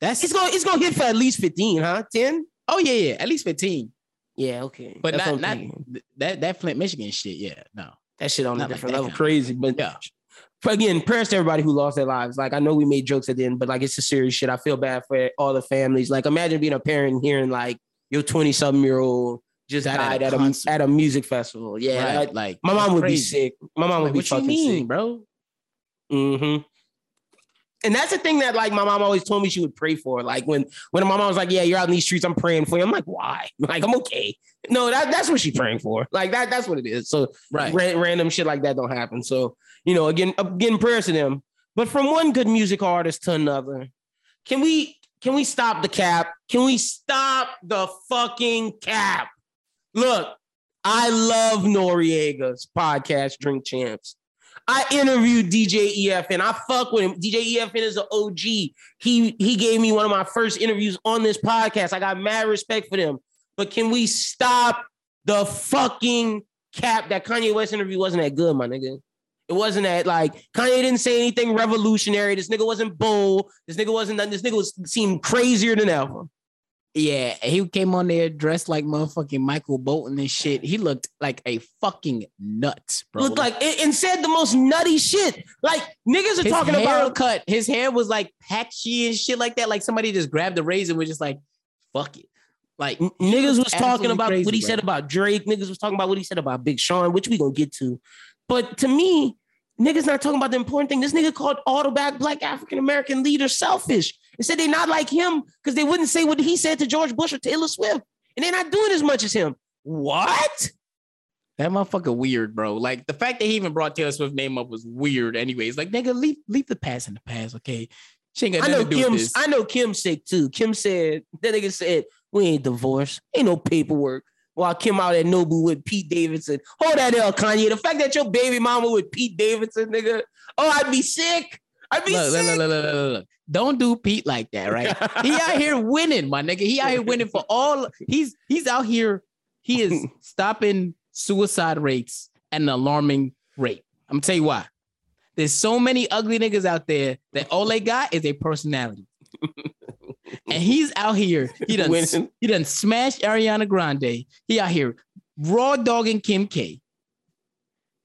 Speaker 2: That's
Speaker 1: it's gonna it's gonna hit for at least 15, huh? 10?
Speaker 2: oh yeah, yeah, at least fifteen.
Speaker 1: Yeah, okay.
Speaker 2: But
Speaker 1: That's
Speaker 2: not
Speaker 1: what I'm
Speaker 2: not th- that that Flint, Michigan shit. Yeah, no.
Speaker 1: that shit on a
Speaker 2: not like
Speaker 1: different
Speaker 2: that
Speaker 1: level.
Speaker 2: kind.
Speaker 1: Crazy. But
Speaker 2: Yeah.
Speaker 1: Again, prayers to everybody who lost their lives. Like I know we made jokes at the end, but like it's a serious shit. I feel bad for all the families. Like imagine being a parent and hearing like your 20 something year old just
Speaker 2: Died at
Speaker 1: died
Speaker 2: a
Speaker 1: at a, at a music festival. Yeah.
Speaker 2: right.
Speaker 1: that-
Speaker 2: like
Speaker 1: my mom would
Speaker 2: crazy.
Speaker 1: be sick. My mom would
Speaker 2: Like,
Speaker 1: be
Speaker 2: what you
Speaker 1: fucking
Speaker 2: mean,
Speaker 1: sick.
Speaker 2: bro?
Speaker 1: Mm-hmm. And that's the thing that like my mom always told me she would pray for. Like when when my mom was like, "Yeah, you're out in these streets, I'm praying for you." I'm like, "Why?" Like I'm okay. No, that, that's what she's praying for. Like that that's what it is. So
Speaker 2: Right.
Speaker 1: ra- random shit like that don't happen. So you know, again, uh, again, prayers to them. But from one good music artist to another, can we can we stop the cap? Can we stop the fucking cap? Look, I love Noreaga's podcast, Drink Champs. I interviewed DJ EFN. I fuck with him. DJ EFN is an OG. He he gave me one of my first interviews on this podcast. I got mad respect for them. But can we stop the fucking cap? That Kanye West interview wasn't that good, my nigga. It wasn't that like Kanye didn't say anything revolutionary. This nigga wasn't bold. This nigga wasn't. Nothing. This nigga was seemed crazier than ever.
Speaker 2: Yeah, he came on there dressed like motherfucking Michael Bolton and shit. He looked like a fucking nut, bro.
Speaker 1: Looked like and, and said the most nutty shit. Like niggas are
Speaker 2: his
Speaker 1: talking about
Speaker 2: haircut, his hair was like patchy and shit like that. Like somebody just grabbed the razor and was just like, fuck it. Like
Speaker 1: N- niggas was talking about
Speaker 2: crazy,
Speaker 1: what he
Speaker 2: bro.
Speaker 1: said about Drake. Niggas was talking about what he said about Big Sean, which we gonna get to. But to me, niggas not talking about the important thing. This nigga called all the back black African American leaders selfish and said they not like him because they wouldn't say what he said to George Bush or Taylor Swift, and they're not doing as much as him. What?
Speaker 2: That motherfucker weird, bro. Like the fact that he even brought Taylor Swift's name up was weird. Anyways, like nigga, leave leave the past in the past, okay? She ain't got
Speaker 1: I know
Speaker 2: to do with
Speaker 1: Kim's. I know Kim's sick too. Kim said that nigga said we ain't divorced, ain't no paperwork. While Kim out at Nobu with Pete Davidson. Hold that L, Kanye. The fact that your baby mama with Pete Davidson, nigga. Oh, I'd be sick. I'd be
Speaker 2: Look,
Speaker 1: sick.
Speaker 2: look, look, look, look, look. Don't do Pete like that, right? he out here winning, my nigga. He out here winning for all. He's he's out here. He is stopping suicide rates at an alarming rate. I'm gonna tell you why. There's so many ugly niggas out there that all they got is a personality. and he's out here. He done
Speaker 1: Winning.
Speaker 2: he done smashed Ariana Grande. He out here raw dogging Kim K.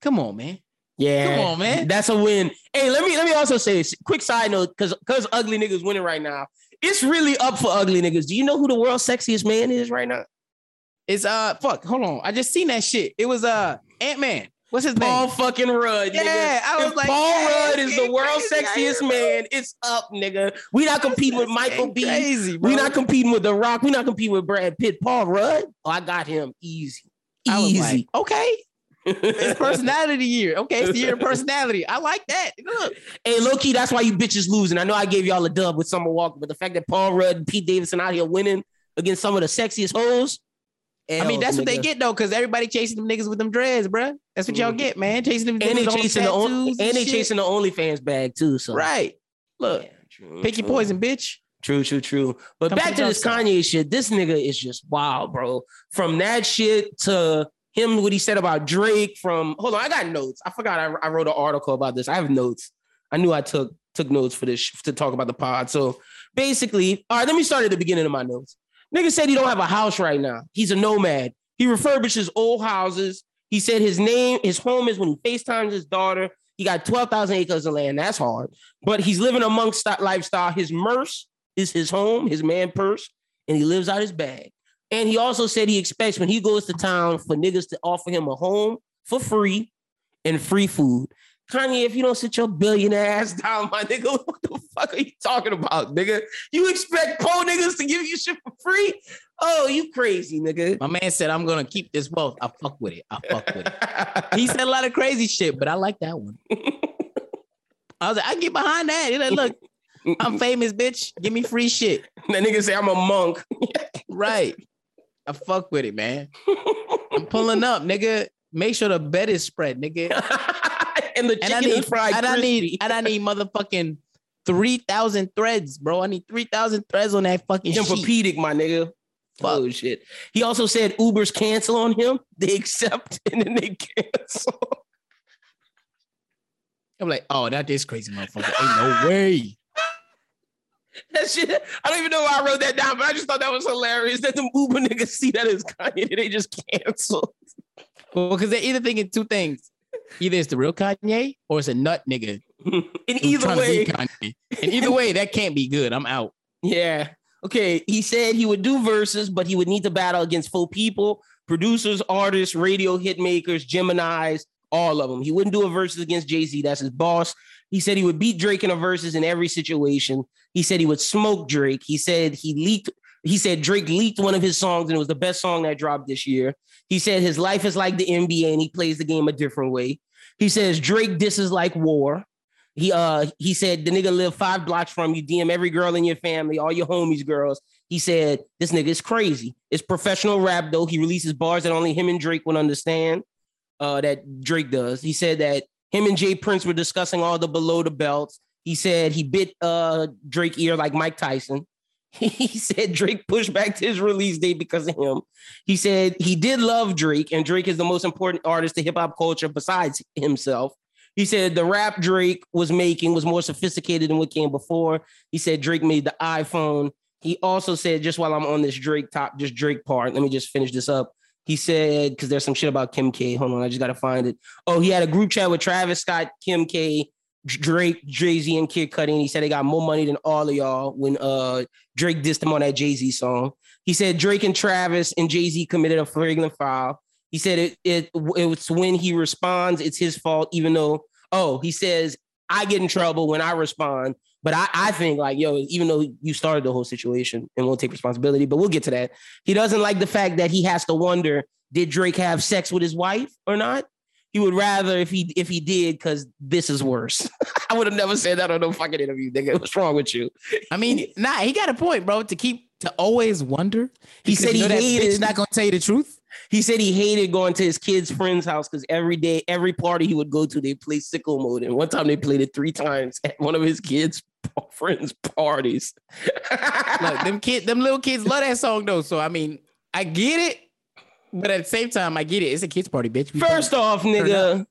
Speaker 2: Come on, man.
Speaker 1: Yeah,
Speaker 2: Come on, man.
Speaker 1: That's a win. Hey, let me let me also say this. Quick side note, because because ugly niggas winning right now. It's really up for ugly niggas. Do you know who the world's sexiest man is right now?
Speaker 2: It's uh fuck. Hold on. I just seen that shit. It was uh Ant Man. What's his
Speaker 1: Paul
Speaker 2: name?
Speaker 1: Paul fucking Rudd.
Speaker 2: Yeah,
Speaker 1: nigga.
Speaker 2: I was
Speaker 1: If
Speaker 2: like,
Speaker 1: Paul
Speaker 2: yeah,
Speaker 1: Rudd is the world's
Speaker 2: crazy out here,
Speaker 1: sexiest man. It's up, nigga. We not competing with Michael B.
Speaker 2: Crazy, bro.
Speaker 1: We not competing with The Rock. We not competing with Brad Pitt. Paul Rudd. Oh, I got him easy.
Speaker 2: Was like,
Speaker 1: Easy.
Speaker 2: okay. It's personality year. Okay, it's the year of personality. I like that. Look.
Speaker 1: Hey, low key, that's why you bitches losing. I know I gave y'all a dub with Summer Walker, but the fact that Paul Rudd and Pete Davidson out here winning against some of the sexiest hoes.
Speaker 2: I mean, that's what they get though, because everybody chasing them niggas with them dreads, bruh. That's what y'all
Speaker 1: Mhm.
Speaker 2: get, man. Chasing them
Speaker 1: And
Speaker 2: niggas
Speaker 1: they
Speaker 2: with
Speaker 1: chasing the on-
Speaker 2: tattoos
Speaker 1: and they chasing the OnlyFans bag too. So
Speaker 2: right. Look,
Speaker 1: Yeah, true,
Speaker 2: pick your poison, bitch.
Speaker 1: True, true, true. But
Speaker 2: Come
Speaker 1: back
Speaker 2: to
Speaker 1: to this
Speaker 2: dark side.
Speaker 1: Kanye shit. This nigga is just wild, bro. From that shit to him, what he said about Drake. From hold on, I got notes. I forgot I, I wrote an article about this. I have notes. I knew I took took notes for this sh- to talk about the pod. So basically, all right. Let me start at the beginning of my notes. Nigga said he don't have a house right now. He's a nomad. He refurbishes old houses. He said his name, his home is when he FaceTimes his daughter. He got 12,000 acres of land. That's hard. But he's living amongst that lifestyle. His merce is his home, his man purse, and he lives out his bag. And he also said he expects when he goes to town for niggas to offer him a home for free and free food. Kanye, if you don't sit your billionaire ass down, my nigga, what the fuck are you talking about, nigga? You expect poor niggas to give you shit for free? Oh, you crazy, nigga.
Speaker 2: My man said, I'm gonna keep this wealth. I fuck with it. I fuck with it. He said a lot of crazy shit, but I like that one. I was like, I get behind that. He's like, look, I'm famous, bitch. Give me free shit.
Speaker 1: that nigga say I'm a monk.
Speaker 2: Right. I fuck with it, man. I'm pulling up, nigga. Make sure the bed is spread, nigga.
Speaker 1: And the
Speaker 2: And I need,
Speaker 1: is fried
Speaker 2: and I need,
Speaker 1: crispy.
Speaker 2: and I need motherfucking three thousand threads, bro. I need three thousand threads on that fucking.
Speaker 1: Tempur-Pedic, my nigga.
Speaker 2: Fuck.
Speaker 1: Oh shit. He also said Ubers cancel on him. They accept and then they cancel.
Speaker 2: I'm like, oh, that is crazy, motherfucker. Ain't no way.
Speaker 1: That shit. I don't even know why I wrote that down, but I just thought that was hilarious. That the Uber niggas see that as Kanye, they just cancel.
Speaker 2: Well, because they're either thinking two things. Either it's the real Kanye or it's a nut nigga.
Speaker 1: In either
Speaker 2: trying to be
Speaker 1: way.
Speaker 2: And either way, that can't be good. I'm out.
Speaker 1: yeah. Okay. He said he would do verses, but he would need to battle against full people, producers, artists, radio hit makers, Geminis, all of them. He wouldn't do a verses against Jay Z. That's his boss. He said he would beat Drake in a verses in every situation. He said he would smoke Drake. He said he leaked. He said Drake leaked one of his songs and it was the best song that dropped this year. He said his life is like the NBA and he plays the game a different way. He says Drake disses like war. He uh he said the nigga live five blocks from you, DM every girl in your family, all your homies girls. He said this nigga is crazy. It's professional rap though. He releases bars that only him and Drake would understand. Uh, that Drake does. He said that him and J. Prince were discussing all the below the belts. He said he bit uh Drake ear like Mike Tyson. He said Drake pushed back to his release date because of him. He said he did love Drake, and Drake is the most important artist to hip hop culture besides himself. He said the rap Drake was making was more sophisticated than what came before. He said Drake made the iPhone. He also said, just while I'm on this Drake top, just Drake part, let me just finish this up. He said, because there's some shit about Kim K. Hold on, I just gotta find it. Oh, he had a group chat with Travis Scott, Kim K, Drake, Jay Z, and Kid Cudi. And he said they got more money than all of y'all when uh Drake dissed him on that Jay Z song. He said Drake and Travis and Jay Z committed a flagrant foul. He said it it it's when he responds, it's his fault, even though oh he says I get in trouble when I respond. But I, I think like yo, even though you started the whole situation and won't take responsibility, but we'll get to that. He doesn't like the fact that he has to wonder did Drake have sex with his wife or not? He would rather if he if he did because this is worse. I would have never said that on no fucking interview, nigga. What's wrong with you?
Speaker 2: I mean, nah, he got a point, bro. To keep to always wonder.
Speaker 1: He said he hated-
Speaker 2: bitch not gonna tell you the truth.
Speaker 1: He said he hated going to his kid's friend's house because every day, every party he would go to, they play Sicko Mode. And one time they played it three times at one of his kids' friends' parties.
Speaker 2: Look, them kid, them little kids love that song though. So I mean, I get it, But at the same time, I get it. It's a kids party, bitch. We
Speaker 1: First off, nigga,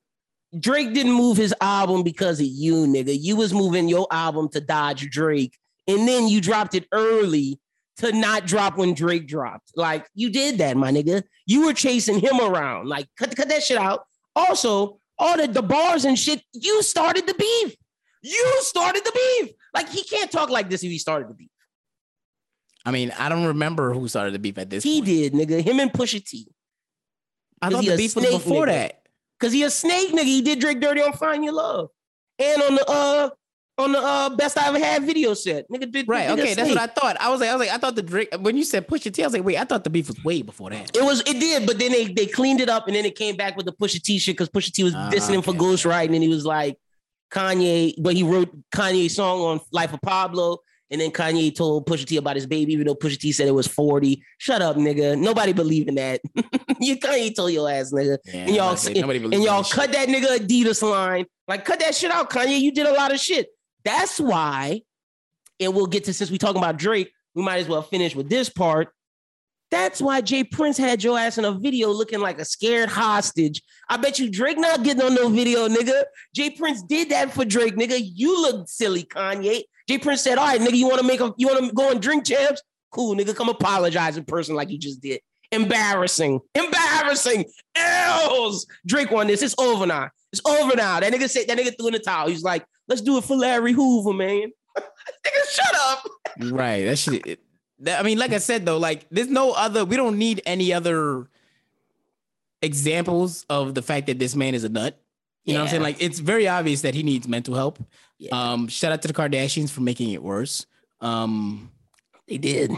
Speaker 1: Drake didn't move his album because of you, nigga. You was moving your album to dodge Drake, and then you dropped it early to not drop when Drake dropped. Like you did that, my nigga. You were chasing him around. Like cut, cut that shit out. Also, all the, the bars and shit, you started the beef. You started the beef. Like he can't talk like this if he started the beef.
Speaker 2: I mean, I don't remember who started the beef at this.
Speaker 1: He
Speaker 2: point.
Speaker 1: did, nigga. Him and Pusha T.
Speaker 2: I thought the beef was before
Speaker 1: nigga.
Speaker 2: that.
Speaker 1: Cause he a snake nigga. He did Drake dirty on Find Your Love. And on the uh on the uh best I ever had video set. Nigga did
Speaker 2: Right.
Speaker 1: nigga
Speaker 2: Okay. That's what. I thought. I was like, I was like, I thought the Drake when you said Pusha T, I was like, wait, I thought the beef was way before that.
Speaker 1: It was it did, but then they they cleaned it up and then it came back with the Pusha T shit because Pusha T was
Speaker 2: Ah,
Speaker 1: dissing him for
Speaker 2: okay,
Speaker 1: ghostwriting and he was like Kanye, but he wrote Kanye's song on Life of Pablo. And then Kanye told Pusha T about his baby, even though Pusha T said it was 40. Shut up, nigga. Nobody believe in that. you Kanye told your ass, nigga.
Speaker 2: Yeah,
Speaker 1: and y'all
Speaker 2: nobody
Speaker 1: and y'all
Speaker 2: that shit.
Speaker 1: cut that nigga Adidas line. Like, cut that shit out, Kanye. You did a lot of shit. That's why, and we'll get to since we talking about Drake, we might as well finish with this part. That's why J. Prince had your ass in a video looking like a scared hostage. I bet you Drake not getting on no video, nigga. J. Prince did that for Drake, nigga. You look silly, Kanye. J. Prince said, "All right, nigga, you want to make a, you want to go and drink champs? Cool, nigga. Come apologize in person like you just did. Embarrassing, embarrassing. L's. Drake won this. It's over now. It's over now. That nigga said that nigga threw in the towel. He's like, let's do it for Larry Hoover, man. nigga, shut up.
Speaker 2: Right. That shit. it- that- I mean, like I said though, like there's no other. We don't need any other examples of the fact that this man is a nut. You know what I'm saying? Like it's very obvious that he needs mental help.
Speaker 1: Yeah.
Speaker 2: Um, shout out to the Kardashians for making it worse. Um,
Speaker 1: They did.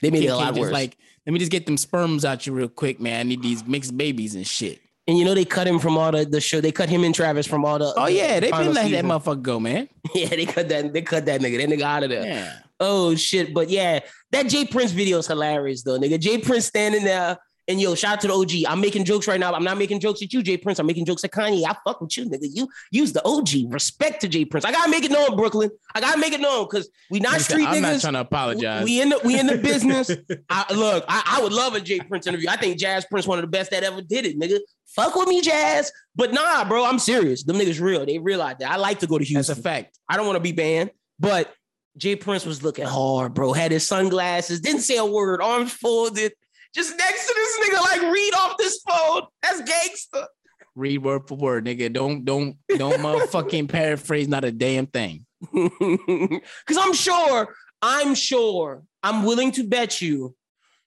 Speaker 1: They made it a lot worse.
Speaker 2: like, let me just get them sperms out you real quick, man. I need these mixed babies and shit.
Speaker 1: and you know they cut him from all the, the show. They cut him and Travis from all the.
Speaker 2: Oh yeah, they been letting that motherfucker go, man.
Speaker 1: Yeah, they cut that. They cut that nigga. That nigga out of there.
Speaker 2: Yeah.
Speaker 1: Oh shit! But yeah, that J. Prince video is hilarious though, nigga. J. Prince standing there and yo, shout out to the OG. I'm making jokes right now. I'm not making jokes at you, J. Prince. I'm making jokes at Kanye. I fuck with you, nigga. You use the OG. Respect to J. Prince. I gotta make it known, Brooklyn. I gotta make it known because we not
Speaker 2: said,
Speaker 1: street
Speaker 2: I'm not trying to apologize.
Speaker 1: We in the we in the business. I, look, I, I would love a J. Prince interview. I think Jas Prince one of the best that ever did it, nigga. Fuck with me, Jazz. But nah, bro, I'm serious. Them niggas real. They realize that. I like to go to Houston.
Speaker 2: That's a fact.
Speaker 1: I don't want to be banned, but J. Prince was looking hard, bro. Had his sunglasses, didn't say a word, arms folded, just next to this nigga, like read off this phone. That's gangster.
Speaker 2: Read word for word, nigga. Don't don't don't motherfucking paraphrase not a damn thing.
Speaker 1: Because I'm sure, I'm sure, I'm willing to bet you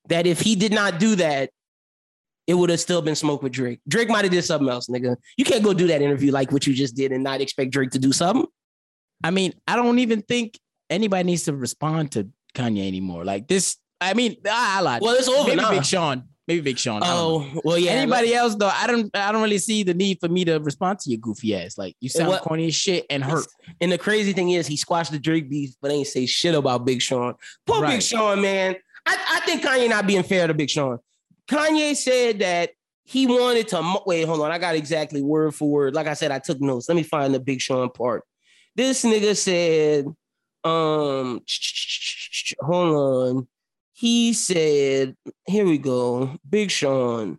Speaker 1: that if he did not do that, it would have still been smoke with Drake. Drake might have did something else, nigga. You can't go do that interview like what you just did and not expect Drake to do something.
Speaker 2: I mean, I don't even think anybody needs to respond to Kanye anymore. Like this, I mean, I, I lied.
Speaker 1: Well, it's over
Speaker 2: Maybe
Speaker 1: now.
Speaker 2: Big Sean. Maybe Big Sean. I don't know.
Speaker 1: Oh, well, yeah.
Speaker 2: Anybody else though? I don't. I don't really see the need for me to respond to your goofy ass. Like you sound
Speaker 1: what-
Speaker 2: corny as shit and hurt.
Speaker 1: And the crazy thing is, he squashed the Drake beef, but ain't say shit about Big Sean. Poor Big Sean, man. I, I think Kanye not being fair to Big Sean. Kanye said that he wanted to wait. Hold on, I got exactly word for word. Like I said, I took notes. Let me find the Big Sean part. This nigga said, um, hold on. He said, here we go. Big Sean.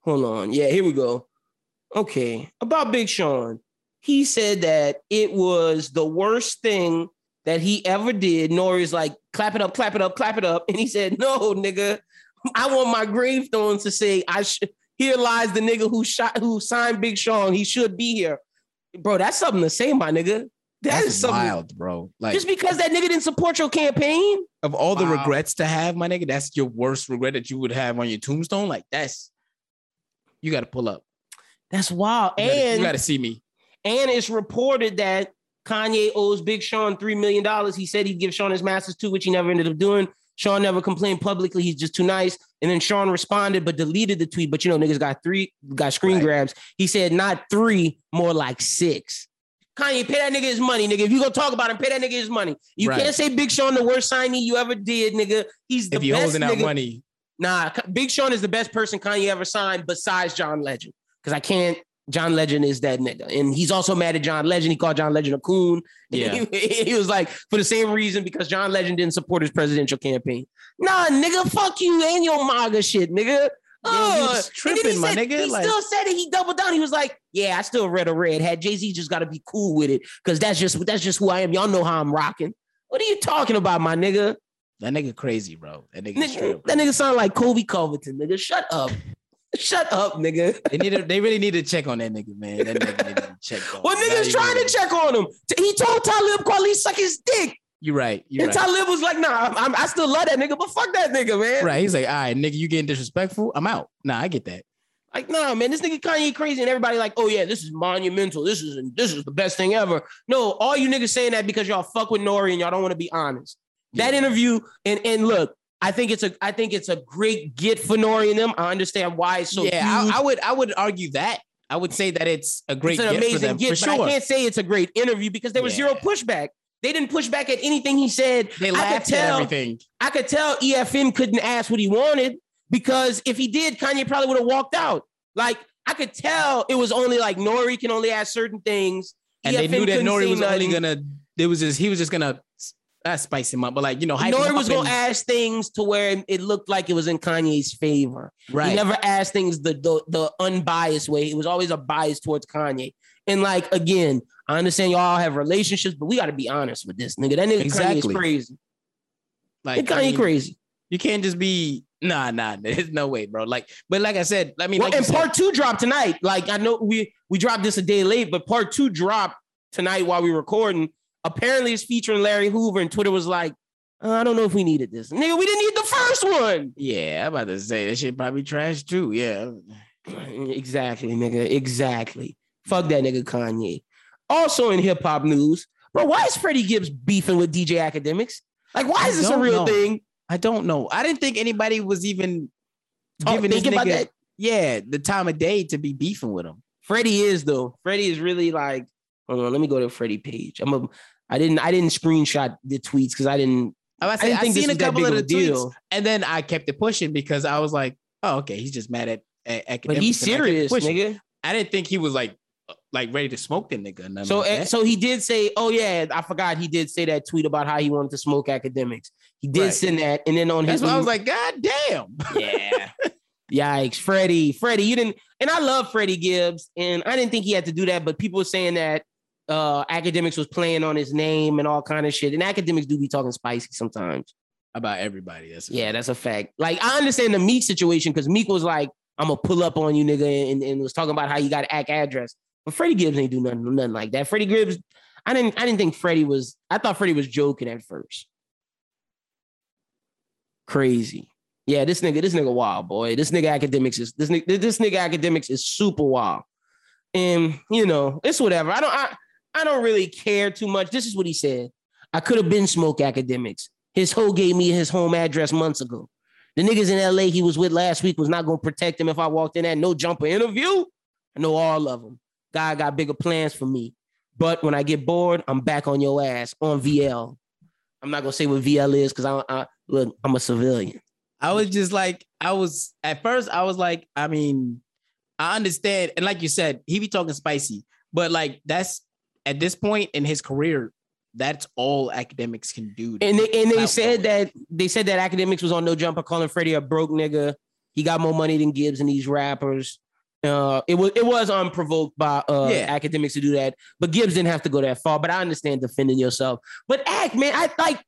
Speaker 1: Hold on. Yeah, here we go. Okay. About Big Sean he said that it was the worst thing that he ever did. Nori's like, clap it up, clap it up, clap it up. And he said, No, nigga, I want my gravestones to say, I should here lies the nigga who shot who signed Big Sean. He should be here. Bro, that's something to say, my nigga. That is
Speaker 2: That's
Speaker 1: something.
Speaker 2: wild, bro. Like
Speaker 1: Just because that nigga didn't support your campaign.
Speaker 2: of all the
Speaker 1: Wow.
Speaker 2: regrets to have, my nigga, that's your worst regret that you would have on your tombstone. Like that's you got to pull up.
Speaker 1: That's wild.
Speaker 2: You gotta-
Speaker 1: and
Speaker 2: you got to see me.
Speaker 1: And it's reported that Kanye owes Big Sean $3 million. He said he'd give Sean his masters too, which he never ended up doing. Sean never complained publicly. He's just too nice. And then Sean responded, but deleted the tweet. But you know, niggas got three, got screen
Speaker 2: Right.
Speaker 1: grabs. He said, not three, more like six. Kanye, pay that nigga his money, nigga. If you gonna talk about him, pay that nigga his money. You
Speaker 2: Right.
Speaker 1: can't say Big Sean the worst signee you ever did, nigga. He's the
Speaker 2: If you're
Speaker 1: best
Speaker 2: holding out money,
Speaker 1: Nah, Big Sean is the best person Kanye ever signed besides John Legend. Because I can't. John Legend is that nigga, and he's also mad at John Legend. He called John Legend a coon.
Speaker 2: Yeah.
Speaker 1: he, he was like for the same reason because John Legend didn't support his presidential campaign. Nah, nigga, fuck you and your MAGA shit, nigga. Oh,
Speaker 2: was tripping, my nigga.
Speaker 1: He
Speaker 2: Like-
Speaker 1: still said it. He doubled down. He was like, "Yeah, I still read a red hat. Jay Z just got to be cool with it because that's just that's just who I am. Y'all know how I'm rocking. What are you talking about, my nigga?
Speaker 2: That nigga crazy, bro. That nigga,
Speaker 1: Nigga, that nigga sound like Colby Covington, nigga. Shut up, shut up, nigga.
Speaker 2: They need to, they really need to check on that nigga, man. That nigga need to be checked on.
Speaker 1: Well, niggas trying to check on him. He told Talib Kweli suck his dick,
Speaker 2: You're right. You're
Speaker 1: and
Speaker 2: right.
Speaker 1: Talib was like, "Nah, I'm, I'm- I still love that nigga, but fuck that nigga, man.
Speaker 2: Right. He's like, all right, nigga, you getting disrespectful? I'm out. Nah, I get that.
Speaker 1: Like, nah, man, this nigga Kanye crazy, and everybody like, oh yeah, this is monumental. This is this is the best thing ever. No, all you niggas saying that because y'all fuck with Nori and y'all don't want to be honest. That interview, and and look, I think it's a I think it's a great get for Nori and them. I understand why it's so
Speaker 2: yeah. I, I would I would argue that. I would say that it's a great
Speaker 1: it's an
Speaker 2: get for
Speaker 1: amazing
Speaker 2: them,
Speaker 1: get,
Speaker 2: for sure.
Speaker 1: I can't say it's a great interview because there was zero pushback. They didn't push back at anything he said.
Speaker 2: They
Speaker 1: I could
Speaker 2: laughed at
Speaker 1: tell.
Speaker 2: everything.
Speaker 1: I could tell EFN couldn't ask what he wanted because if he did, Kanye probably would have walked out. Like I could tell it was only like Nori can only ask certain things.
Speaker 2: And they knew that Nori was only gonna it was just he was just gonna uh, spice him up, but like you know,
Speaker 1: Nori was gonna
Speaker 2: and-
Speaker 1: ask things to where it looked like it was in Kanye's favor.
Speaker 2: right.
Speaker 1: He never asked things the, the the unbiased way. It was always a bias towards Kanye. And like again, I understand y'all have relationships, but we got to be honest with this nigga. That nigga Kanye
Speaker 2: Exactly.
Speaker 1: is crazy.
Speaker 2: like it'
Speaker 1: Kanye
Speaker 2: I mean,
Speaker 1: crazy.
Speaker 2: You can't just be nah, nah. There's no way, bro. Like, but like I said, I mean,
Speaker 1: well,
Speaker 2: like
Speaker 1: and
Speaker 2: said-
Speaker 1: part two dropped tonight. Like I know we we dropped this a day late, but part two dropped tonight while we were recording. Apparently, it's featuring Larry Hoover, and Twitter was like, "Uh, "I don't know if we needed this, nigga. We didn't need the first one."
Speaker 2: yeah, I'm about to say that shit probably trash too. Yeah,
Speaker 1: Exactly, nigga. Exactly. Fuck that nigga Kanye. Also in hip hop news, bro, why is Freddie Gibbs beefing with DJ Akademiks? Like, why
Speaker 2: I
Speaker 1: is this a real
Speaker 2: know.
Speaker 1: thing?
Speaker 2: I don't know. I didn't think anybody was even
Speaker 1: Oh,
Speaker 2: giving this
Speaker 1: thinking about
Speaker 2: nigga,
Speaker 1: that?
Speaker 2: yeah, the time of day to be beefing with him.
Speaker 1: Freddie is though. Freddie is really like. Hold on, let me go to Freddie page. I'm a. I didn't. I didn't screenshot the tweets because I didn't.
Speaker 2: I, was
Speaker 1: I didn't
Speaker 2: I
Speaker 1: think this
Speaker 2: seen a couple of
Speaker 1: of
Speaker 2: the
Speaker 1: a
Speaker 2: tweets,
Speaker 1: deal.
Speaker 2: and then I kept it pushing because I was like, oh, okay, he's just mad at, at
Speaker 1: But
Speaker 2: Akademiks.
Speaker 1: he's
Speaker 2: and I kept
Speaker 1: serious,
Speaker 2: pushing.
Speaker 1: nigga.
Speaker 2: I didn't think he was like like ready to smoke the nigga.
Speaker 1: So,
Speaker 2: like
Speaker 1: eh,
Speaker 2: that.
Speaker 1: so he did say, "Oh yeah, I forgot." He did say that tweet about how he wanted to smoke Akademiks. He did
Speaker 2: Right.
Speaker 1: send that, and then on
Speaker 2: that's
Speaker 1: his,
Speaker 2: I was like, God damn.
Speaker 1: yeah, yikes, Freddie, Freddie, you didn't. And I love Freddie Gibbs, and I didn't think he had to do that, but people were saying that uh Akademiks was playing on his name and all kind of shit. And Akademiks do be talking spicy sometimes.
Speaker 2: About everybody. That's
Speaker 1: Yeah, that's a fact. Like I understand the Meek situation because Meek was like, "I'm gonna pull up on you, nigga," and, and was talking about how you got act address. But Freddie Gibbs ain't do nothing, nothing like that. Freddie Gibbs, I didn't, I didn't think Freddie was. I thought Freddie was joking at first. Crazy. Yeah, this nigga, this nigga wild boy. This nigga Akademiks is this nigga, this nigga Akademiks is super wild. And you know, it's whatever. I don't I, I don't really care too much. This is what he said. I could have been smoke Akademiks. His hoe gave me his home address months ago. The niggas in LA he was with last week was not gonna protect him if I walked in at no jumper interview. I know all of them. God got bigger plans for me. But when I get bored, I'm back on your ass on VL. I'm not gonna say what VL is because I, I look, I'm a civilian.
Speaker 2: I was just like, I was at first, I was like, I mean, I understand. And like you said, he be talking spicy, but like that's at this point in his career, that's all Akademiks can do.
Speaker 1: And they and they said that they said that Akademiks was on no jumper calling Freddie a broke nigga. He got more money than Gibbs and these rappers. Uh, it was it was unprovoked by uh
Speaker 2: Yeah.
Speaker 1: Akademiks to do that, but Gibbs didn't have to go that far. But I understand defending yourself. But act, man, I like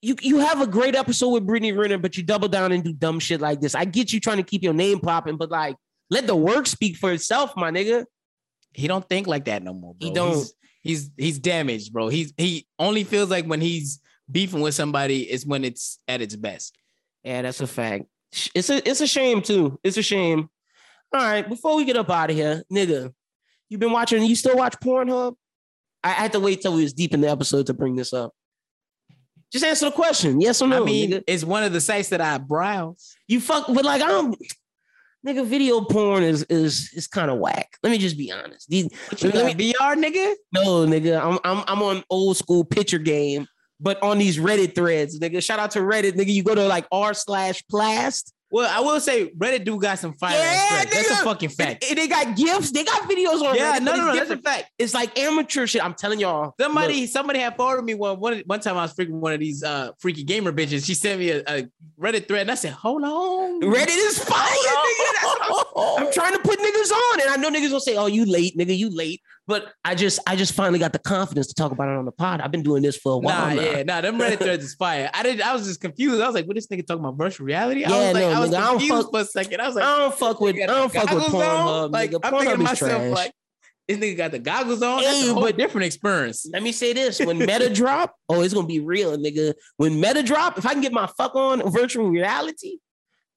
Speaker 1: you. You have a great episode with Brittany Renner, but you double down and do dumb shit like this. I get you trying to keep your name popping, but like let the work speak for itself, my nigga.
Speaker 2: he don't think like that no more. Bro.
Speaker 1: He don't.
Speaker 2: He's, he's he's damaged, bro. He's he only feels like when he's beefing with somebody is when it's at its best.
Speaker 1: Yeah, that's a fact. It's a it's a shame too. It's a shame. All right, before we get up out of here, nigga, you been watching? You still watch Pornhub? I had to wait till we was deep in the episode to bring this up. Just answer the question, yes or no.
Speaker 2: I mean,
Speaker 1: nigga.
Speaker 2: it's one of the sites that I browse.
Speaker 1: you fuck, but like I don't. Nigga, video porn is is is kind of whack. Let me just be honest. These,
Speaker 2: you
Speaker 1: let me-
Speaker 2: VR nigga?
Speaker 1: no, nigga, I'm I'm I'm on old school picture game, but on these Reddit threads, nigga. Shout out to Reddit, nigga. You go to like r slash plast.
Speaker 2: Well, I will say Reddit do got some fire.
Speaker 1: Yeah,
Speaker 2: threads. That's
Speaker 1: nigga.
Speaker 2: a fucking fact.
Speaker 1: And they got gifts. They got videos on
Speaker 2: Yeah,
Speaker 1: Reddit,
Speaker 2: no, no, no, that's a fact.
Speaker 1: It's like amateur shit. I'm telling y'all.
Speaker 2: Somebody,
Speaker 1: Look,
Speaker 2: somebody had forwarded me one, one. One time I was freaking one of these uh freaky gamer bitches. She sent me a, a Reddit thread, and I said, "Hold on,
Speaker 1: Reddit is fire, nigga. I'm, I'm trying to put niggas on, and I know niggas gonna say, "Oh, you late, nigga, you late." But I just, I just finally got the confidence to talk about it on the pod. I've been doing this for a while
Speaker 2: Nah,
Speaker 1: now.
Speaker 2: yeah, nah, them Reddit threads is fire. I did. I was just confused. I was like, "What this nigga talking about virtual reality?" I
Speaker 1: Yeah,
Speaker 2: was like,
Speaker 1: no,
Speaker 2: I was
Speaker 1: nigga, I don't fuck-
Speaker 2: for a second. I was like,
Speaker 1: I don't fuck with, I don't fuck with? Pornhub,
Speaker 2: Like,
Speaker 1: nigga.
Speaker 2: I'm thinking
Speaker 1: Pornhub is
Speaker 2: myself,
Speaker 1: trash.
Speaker 2: like, this nigga got the goggles on. That's
Speaker 1: Hey,
Speaker 2: a whole
Speaker 1: but-
Speaker 2: different experience.
Speaker 1: Let me say this: when Meta drop, oh, it's gonna be real, nigga. When Meta drop, if I can get my fuck on virtual reality,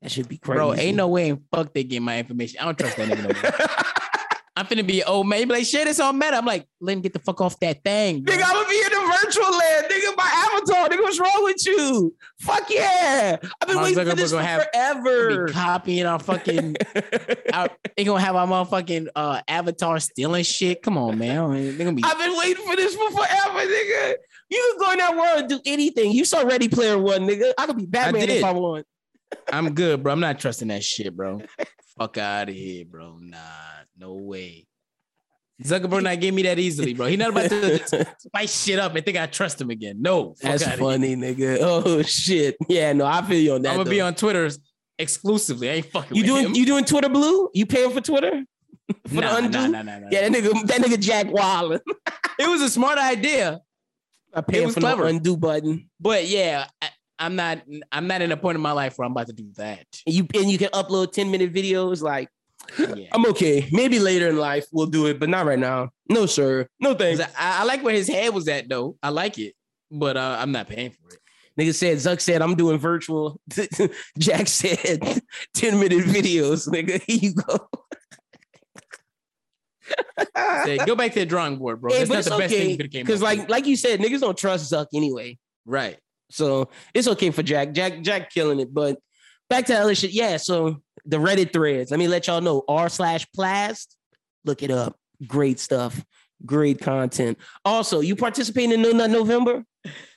Speaker 1: that should be crazy,
Speaker 2: Bro, ain't no way in fuck they get my information. I don't trust that nigga no more. I'm finna be old man. He be like, share this on Meta. I'm like, let him get the fuck off that thing. bro.
Speaker 1: Nigga, I'm gonna be in the virtual land. Nigga, my avatar. Nigga, what's wrong with you? Fuck yeah. I've been
Speaker 2: Mark
Speaker 1: waiting for this for
Speaker 2: have-
Speaker 1: forever.
Speaker 2: Be copying our fucking. our, they gonna have our motherfucking uh, avatar stealing shit. Come on, man. They gonna be.
Speaker 1: I've been waiting for this for forever, nigga. You can go in that world and do anything. You saw Ready Player One, nigga. I could be Batman if. I want.
Speaker 2: I'm good, bro. I'm not trusting that shit, bro. Fuck out of here, bro. Nah, no way. Zuckerberg not give me that easily, bro. He not about to spice shit up and think I trust him again. No,
Speaker 1: That's funny, nigga. Oh shit. Yeah, no, I feel you on that.
Speaker 2: I'm gonna be on Twitter exclusively. I ain't fucking.
Speaker 1: You
Speaker 2: with
Speaker 1: doing
Speaker 2: him.
Speaker 1: you doing Twitter Blue? You paying for Twitter? for the
Speaker 2: nah,
Speaker 1: undo?
Speaker 2: nah, nah, nah, nah.
Speaker 1: Yeah, that nigga, that nigga Jack Wallen.
Speaker 2: It was a smart idea,
Speaker 1: I pay
Speaker 2: was
Speaker 1: for the undo button.
Speaker 2: but yeah, I, I'm not. I'm not in a point in my life where I'm about to do that.
Speaker 1: And you and you can upload 10 minute videos. Like,
Speaker 2: Yeah.
Speaker 1: I'm okay. Maybe later in life we'll do it, but not right now. No, sir. No thanks.
Speaker 2: I, I like where his head was at though. I like it, but uh, I'm not paying for it.
Speaker 1: Nigga said, Zuck said, I'm doing virtual. Jack said, 10 minute videos. Nigga, here you go.
Speaker 2: Say, go back to the drawing board, bro.
Speaker 1: Hey,
Speaker 2: That's not the best thing
Speaker 1: okay
Speaker 2: you could have came
Speaker 1: because, like,
Speaker 2: with.
Speaker 1: like you said, niggas don't trust Zuck anyway.
Speaker 2: right.
Speaker 1: So it's okay for Jack. Jack, Jack killing it. But back to other shit. Yeah. So the Reddit threads. Let me let y'all know. R slash plast. Look it up. Great stuff. Great content. Also, you participating in No Nut November?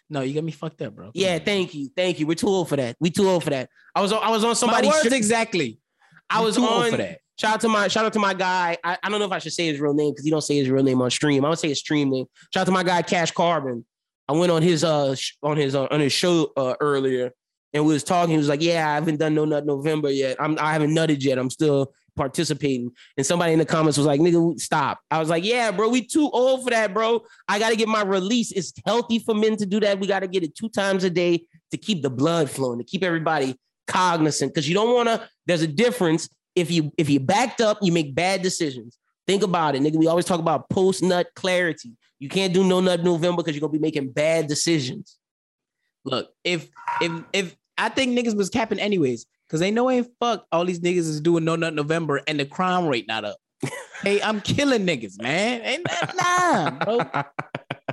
Speaker 2: No, you got me fucked up, bro. Come
Speaker 1: Yeah,
Speaker 2: on.
Speaker 1: thank you. Thank you. We're too old for that. We too old for that. I was on, I was on
Speaker 2: My
Speaker 1: somebody's
Speaker 2: words
Speaker 1: sh-
Speaker 2: exactly.
Speaker 1: I was
Speaker 2: too old
Speaker 1: on
Speaker 2: for that.
Speaker 1: Shout out to my shout out to my guy. I, I don't know if I should say his real name because he don't say his real name on stream. I would say his stream name. Shout out to my guy Cash Carbon. I went on his uh sh- on his uh, on his show uh, earlier and we was talking. He was like, "Yeah, I haven't done no nut November yet. I'm I haven't nutted yet. I'm still participating." And somebody in the comments was like, "Nigga, stop." I was like, "Yeah, bro, we too old for that, bro. I got to get my release. It's healthy for men to do that. We got to get it two times a day to keep the blood flowing, to keep everybody cognizant because you don't want to. There's a difference if you if you backed up, you make bad decisions. Think about it, nigga. We always talk about post nut clarity. You can't do no nut November because you're gonna be making bad decisions.
Speaker 2: Look, if if if I think niggas was capping anyways, because they know ain't fuck all these niggas is doing no nut November and the crime rate not up. hey, I'm killing niggas, man. Ain't that nah, bro.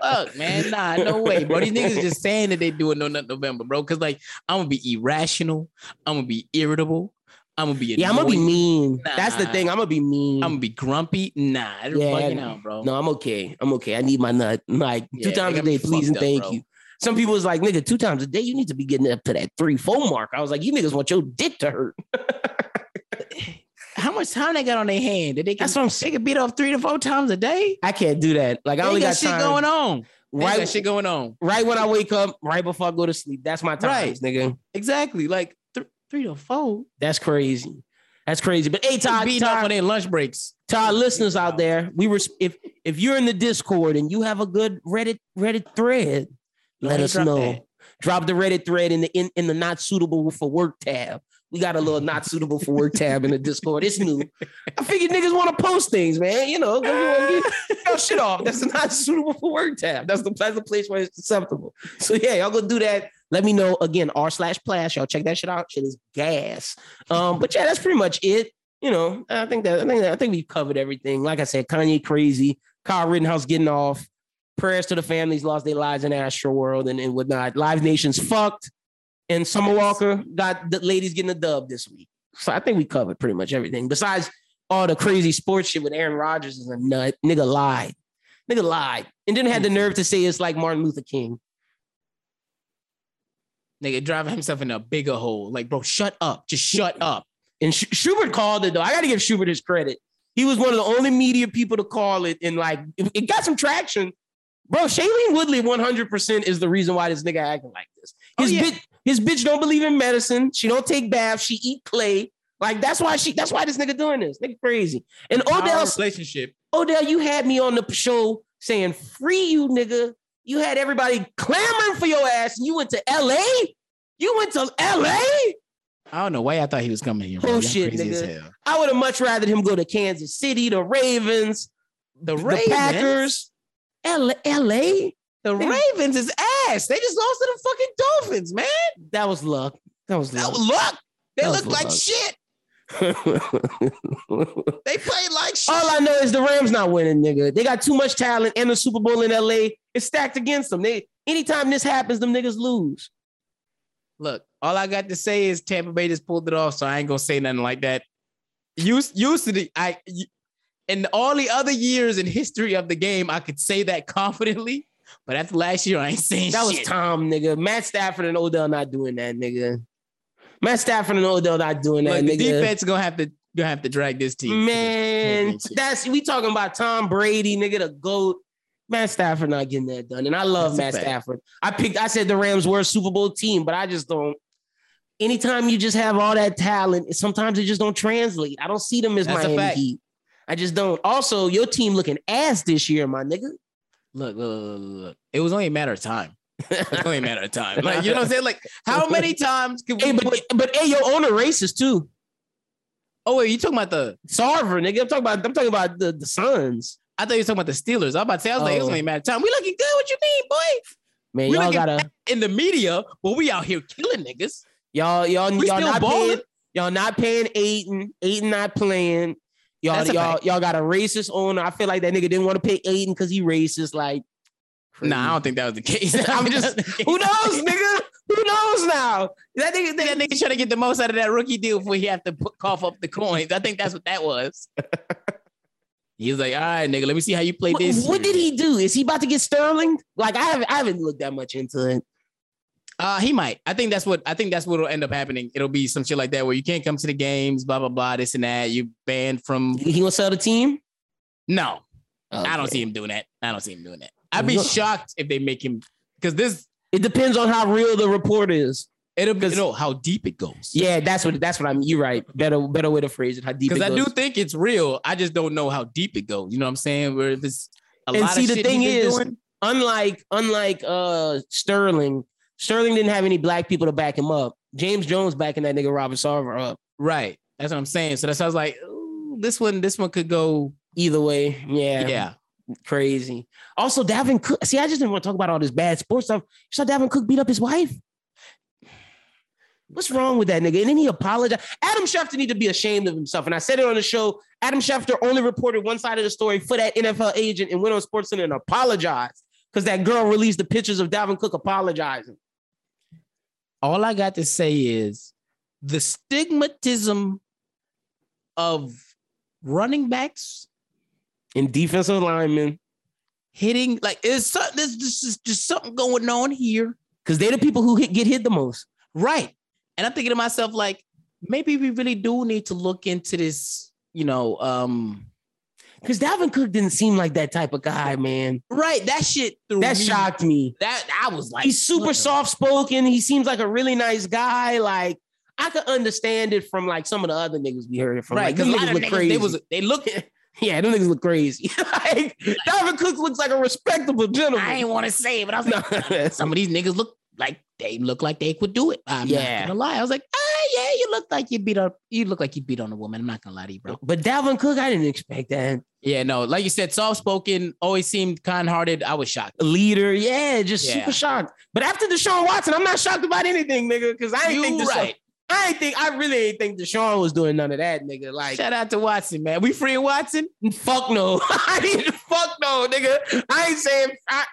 Speaker 2: Fuck, man. Nah, no way, bro. These niggas just saying that they doing no nut November, bro. Cause like I'm gonna be irrational, I'm gonna be irritable, I'm gonna be
Speaker 1: Yeah, I'm gonna be mean. That's the thing. I'm gonna be mean.
Speaker 2: I'm gonna be grumpy. Nah, they're
Speaker 1: Yeah,
Speaker 2: fucking out, bro.
Speaker 1: no, I'm okay. I'm okay. I need my nut like two times a day, please and
Speaker 2: up,
Speaker 1: thank
Speaker 2: bro.
Speaker 1: you. Some people was like, nigga, two times a day, you need to be getting up to that three, four mark. I was like, you niggas want your dick to hurt.
Speaker 2: How much time they got on their hand Did they can
Speaker 1: That's what I'm
Speaker 2: they beat off three to four times a day?
Speaker 1: I can't do that. Like I
Speaker 2: They
Speaker 1: only
Speaker 2: got,
Speaker 1: got,
Speaker 2: shit
Speaker 1: time.
Speaker 2: going on.
Speaker 1: Right,
Speaker 2: got shit going on.
Speaker 1: right when I wake up, right before I go to sleep. That's my times, nigga.
Speaker 2: Exactly. Like three to four.
Speaker 1: That's crazy. That's crazy. But hey, Todd,
Speaker 2: beating off on
Speaker 1: Todd,
Speaker 2: their lunch breaks.
Speaker 1: to our listeners out there, we were if if you're in the Discord and you have a good Reddit Reddit thread, let
Speaker 2: ahead,
Speaker 1: us
Speaker 2: drop
Speaker 1: know.
Speaker 2: that.
Speaker 1: Drop the Reddit thread in the in, in the not suitable for work tab. We got a little not suitable for work tab in the Discord. It's new. I figured niggas want to post things, man. You know, get your shit off. That's not suitable for work tab. That's the that's the place where it's acceptable. So yeah, y'all go do that. Let me know again. R slash plash. Y'all check that shit out. Shit is gas. Um, but yeah, that's pretty much it. You know, I think that I think that, I think we've covered everything. Like I said, Kanye crazy, Kyle Rittenhouse getting off. Prayers to the families lost their lives in Astro World and, and whatnot. Live Nation's fucked. And Summer Walker got the ladies getting a dub this week. So I think we covered pretty much everything. Besides all the crazy sports shit with Aaron Rodgers is a nut. Nigga lied. Nigga lied. And then had the nerve to say it's like Martin Luther King.
Speaker 2: Nigga driving himself in a bigger hole. Like, bro, shut up. Just shut up.
Speaker 1: And Sch- Schubert called it though. I got to give Schubert his credit. He was one of the only media people to call it, and like it, it got some traction. Bro, Shailene Woodley 100% is the reason why this nigga acting like this.
Speaker 2: Oh,
Speaker 1: His
Speaker 2: yeah.
Speaker 1: bitch, his bitch don't believe in medicine. She don't take baths. She eat clay. Like that's why she. That's why this nigga doing this. Nigga crazy. And
Speaker 2: Our
Speaker 1: Odell,
Speaker 2: relationship.
Speaker 1: Odell, you had me on the show saying free you, nigga. You had everybody clamoring for your ass, and you went to L.A. You went to L.A.
Speaker 2: I don't know why I thought he was coming here. bro. Oh, Y'all
Speaker 1: Bullshit,
Speaker 2: as
Speaker 1: nigga.
Speaker 2: hell.
Speaker 1: I would have much rather him go to Kansas City, the Ravens,
Speaker 2: The
Speaker 1: the
Speaker 2: Ravens.
Speaker 1: Packers, L- L.A.
Speaker 2: The Ravens is ass. They just lost to the fucking Dolphins, man.
Speaker 1: That was luck. That was
Speaker 2: That
Speaker 1: luck.
Speaker 2: was luck. They
Speaker 1: That was
Speaker 2: look like
Speaker 1: luck.
Speaker 2: shit. They played like shit.
Speaker 1: All I know is the Rams not winning, nigga. They got too much talent and the Super Bowl in LA. It's stacked against them. They anytime this happens, them niggas lose.
Speaker 2: Look, all I got to say is Tampa Bay just pulled it off, so I ain't gonna say nothing like that. Used used to the I in all the other years in history of the game, I could say that confidently. But after last year, I ain't saying
Speaker 1: That was. Tom, nigga. Matt Stafford and Odell not doing that, nigga. Matt Stafford and Odell not doing that,
Speaker 2: Look, the
Speaker 1: nigga.
Speaker 2: defense gonna have to gonna have to drag this team.
Speaker 1: Man, that's we talking about Tom Brady, nigga, the goat. Matt Stafford not getting that done, and I love
Speaker 2: That's
Speaker 1: Matt. Stafford. I picked. I said the Rams were a Super Bowl team, but I just don't. Anytime you just have all that talent, sometimes it just don't translate. I don't see them as
Speaker 2: That's
Speaker 1: Miami. Heat. I just don't. Also, your team looking ass this year, my nigga.
Speaker 2: Look, look, look, look. It was only a matter of time. It was only a matter of time. Like, you know what I'm saying? Like, how many times could we
Speaker 1: Hey, but but hey, your owner racist too.
Speaker 2: Oh, wait, you talking about the
Speaker 1: Sarver, nigga. I'm talking about. I'm talking about the the Suns.
Speaker 2: I thought you were talking about the Steelers. I was about to say, I was like, it was
Speaker 1: Oh.
Speaker 2: only a matter of time. We looking good. What you mean, boy?
Speaker 1: Man,
Speaker 2: We
Speaker 1: y'all gotta
Speaker 2: in the media, but we out here killing niggas.
Speaker 1: y'all y'all
Speaker 2: We
Speaker 1: y'all not
Speaker 2: balling.
Speaker 1: paying. Y'all not paying Ayton. Ayton not playing. Y'all, y'all, y'all got a racist owner. I feel like that nigga didn't want to pay Ayton because he racist. Like,
Speaker 2: Nah, I don't think that was the case.
Speaker 1: I'm just- who knows, nigga? Who knows now? That nigga,
Speaker 2: that nigga trying to get the most out of that rookie deal before he have to put, cough up the coins. I think that's what that was. he was like, all right, nigga, let me see how you play
Speaker 1: what,
Speaker 2: this.
Speaker 1: what did he do? Is he about to get Sterling? Like, I haven't, I haven't looked that much into it.
Speaker 2: Uh, he might. I think that's what I think that's what will end up happening. It'll be some shit like that where you can't come to the games, blah blah blah, this and that. You banned from.
Speaker 1: He gonna sell the team?
Speaker 2: No, I don't see him doing that. I don't see him doing that. I'd be shocked if they make him because this
Speaker 1: It depends on how real the report is.
Speaker 2: it'll be you know how deep it goes.
Speaker 1: Yeah, that's what that's what I'm. You're right. Better better way to phrase it. How deep?
Speaker 2: because I do think it's real. I just don't know how deep it goes. You know what I'm saying? Where if it's a
Speaker 1: And
Speaker 2: lot
Speaker 1: see,
Speaker 2: of
Speaker 1: the
Speaker 2: shit
Speaker 1: thing is-
Speaker 2: doing,
Speaker 1: unlike unlike uh Sterling, Sterling didn't have any black people to back him up. James Jones backing that nigga Robert Sarver up.
Speaker 2: right? That's what I'm saying. So that sounds like ooh, this one. This one could go.
Speaker 1: Either way, yeah,
Speaker 2: Yeah.
Speaker 1: crazy. Also, Dalvin Cook. See, I just didn't want to talk about all this bad sports stuff. You saw Dalvin Cook beat up his wife. What's wrong with that nigga? And then he apologized. Adam Schefter need to be ashamed of himself. And I said it on the show. Adam Schefter only reported one side of the story for that NFL agent and went on SportsCenter and apologized because that girl released the pictures of Dalvin Cook apologizing.
Speaker 2: All I got to say is the stigmatism of running backs
Speaker 1: And defensive linemen,
Speaker 2: hitting like it's something. There's just, just something going on here,
Speaker 1: because they're the people who hit, get hit the most.
Speaker 2: right? And I'm thinking to myself like maybe we really do need to look into this. You know, um,
Speaker 1: Because Dalvin Cook didn't seem like that type of guy, man.
Speaker 2: right? That shit. threw
Speaker 1: That
Speaker 2: me-
Speaker 1: shocked me.
Speaker 2: That I was like,
Speaker 1: He's super soft spoken. He seems like a really nice guy. Like I could understand it from like some of the other niggas we heard it from.
Speaker 2: Right,
Speaker 1: Like,
Speaker 2: because
Speaker 1: them
Speaker 2: a lot
Speaker 1: niggas look
Speaker 2: niggas,
Speaker 1: crazy.
Speaker 2: they was they look.
Speaker 1: yeah, them niggas look crazy. like, Dalvin Cook looks like a respectable gentleman.
Speaker 2: I ain't want to say it, but I was like, some of these niggas look like they look like they could do it. I'm
Speaker 1: Yeah.
Speaker 2: not gonna lie. I was like, ah, yeah, you look like you beat up. You look like you beat on a woman. I'm not gonna lie to you, bro.
Speaker 1: but Dalvin Cook, I didn't expect that.
Speaker 2: Yeah, no, like you said, soft spoken, always seemed kind hearted. I was shocked.
Speaker 1: Leader, yeah, just
Speaker 2: Yeah.
Speaker 1: super shocked. But after Deshaun Watson, I'm not shocked about anything, nigga. Because I ain't
Speaker 2: You
Speaker 1: think Deshaun,
Speaker 2: right.
Speaker 1: I ain't think I really ain't think Deshaun was doing none of that, nigga. Like
Speaker 2: Shout out to Watson, man. We free Watson.
Speaker 1: Fuck no. I ain't, fuck no, nigga. I ain't saying I,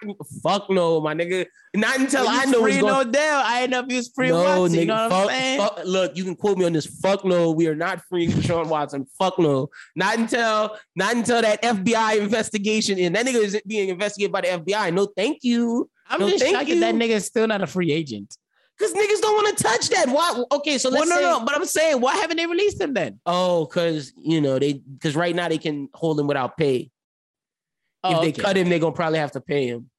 Speaker 1: fuck no, my nigga. Not until I know
Speaker 2: free
Speaker 1: going
Speaker 2: Odell. I ain't know if he was free
Speaker 1: No,
Speaker 2: Watson.
Speaker 1: nigga.
Speaker 2: You know what
Speaker 1: fuck,
Speaker 2: I'm saying?
Speaker 1: fuck- look, you can quote me on this. Fuck no, we are not freeing Deshaun Watson. Fuck no. Not until not until that FBI investigation and that nigga is being investigated by the FBI. No, thank you.
Speaker 2: I'm
Speaker 1: No,
Speaker 2: just shocked that nigga is still not a free agent.
Speaker 1: Because niggas don't want to touch that. Why? Okay, so let's
Speaker 2: Well, no,
Speaker 1: say,
Speaker 2: no. But I'm saying, why haven't they released him then?
Speaker 1: oh, because you know they because right now they can hold him without pay.
Speaker 2: Oh,
Speaker 1: if they
Speaker 2: okay.
Speaker 1: cut him, they're gonna probably have to pay him.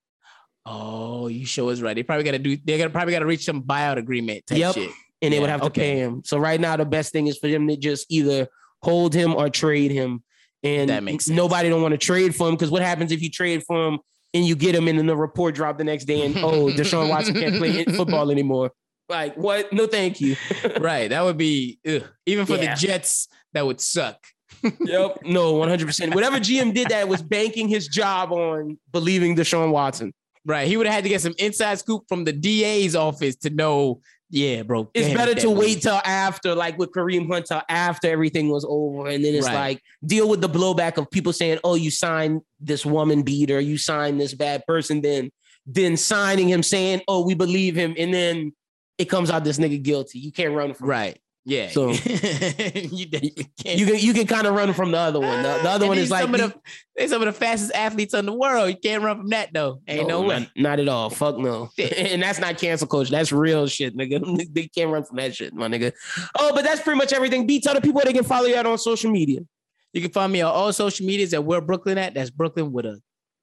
Speaker 2: Oh, you show us right. They probably got to do. They're gonna probably got to reach some buyout agreement type
Speaker 1: Yep.
Speaker 2: shit.
Speaker 1: and they would have to
Speaker 2: okay.
Speaker 1: pay him. So right now, the best thing is for them to just either hold him or trade him. And
Speaker 2: That makes sense.
Speaker 1: nobody don't want to trade for him because what happens if you trade for him and you get him and then the report drop the next day and oh Deshaun Watson can't play football anymore? Like what? No, thank you.
Speaker 2: right. That would be ugh. even for
Speaker 1: Yeah.
Speaker 2: the Jets. That would suck.
Speaker 1: yep. No, one hundred percent. Whatever GM did that was banking his job on believing Deshaun Watson.
Speaker 2: Right. He would have had to get some inside scoop from the DA's office to know. Yeah, bro.
Speaker 1: It's
Speaker 2: damn,
Speaker 1: better to wait till after, like with Kareem Hunt, till after everything was over, and then it's
Speaker 2: Right.
Speaker 1: like deal with the blowback of people saying, "Oh, you signed this woman beater, you signed this bad person," then then signing him saying, "Oh, we believe him," and then it comes out this nigga guilty. You can't run from
Speaker 2: Right. Yeah.
Speaker 1: So-
Speaker 2: you, you
Speaker 1: can you can kind of run from the other one. The, the other
Speaker 2: And
Speaker 1: one is like
Speaker 2: some of the they some of the fastest athletes in the world. You can't run from that though. Ain't no, way.
Speaker 1: Not, not at all. Fuck no. and that's not cancel culture. That's real shit, nigga. they can't run from that shit, my nigga. Oh, but that's pretty much everything. B, tell the people they can follow you out on social media.
Speaker 2: You can find me on all social medias at where Brooklyn at. That's Brooklyn with a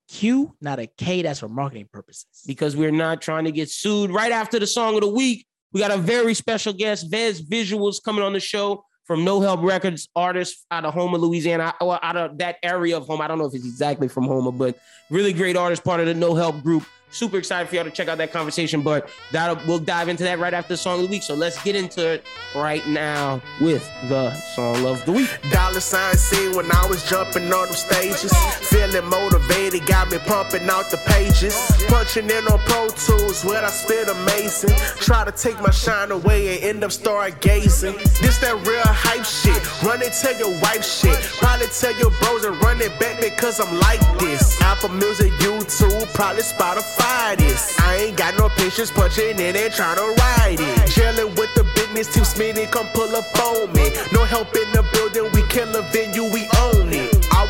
Speaker 2: Q, not a K. That's for marketing purposes.
Speaker 1: because we're not trying to get sued. Right after the song of the week, we got a very special guest, Vez Visuals, coming on the show from No Help Records, artist out of Homer, Louisiana, or out of that area of Homer. I don't know if it's exactly from Homer, but really great artist, part of the No Help group. Super excited for y'all to check out that conversation, but that we'll dive into that right after the song of the week. So let's get into it right now with the song of the week.
Speaker 5: Dollar sign scene when I was jumping on them stages. Feeling motivated, got me pumping out the pages. Punching in on Pro Tools where I spit amazing. Try to take my shine away and end up stargazing. This that real hype shit. Run it, tell your wife shit. Probably tell your bros and run it back because I'm like this. Apple Music, YouTube, probably Spotify this. I ain't got no patience punching in and trying to ride it. Chilling with the business team, Smitty come pull up on me. No help in the building, we kill a venue, we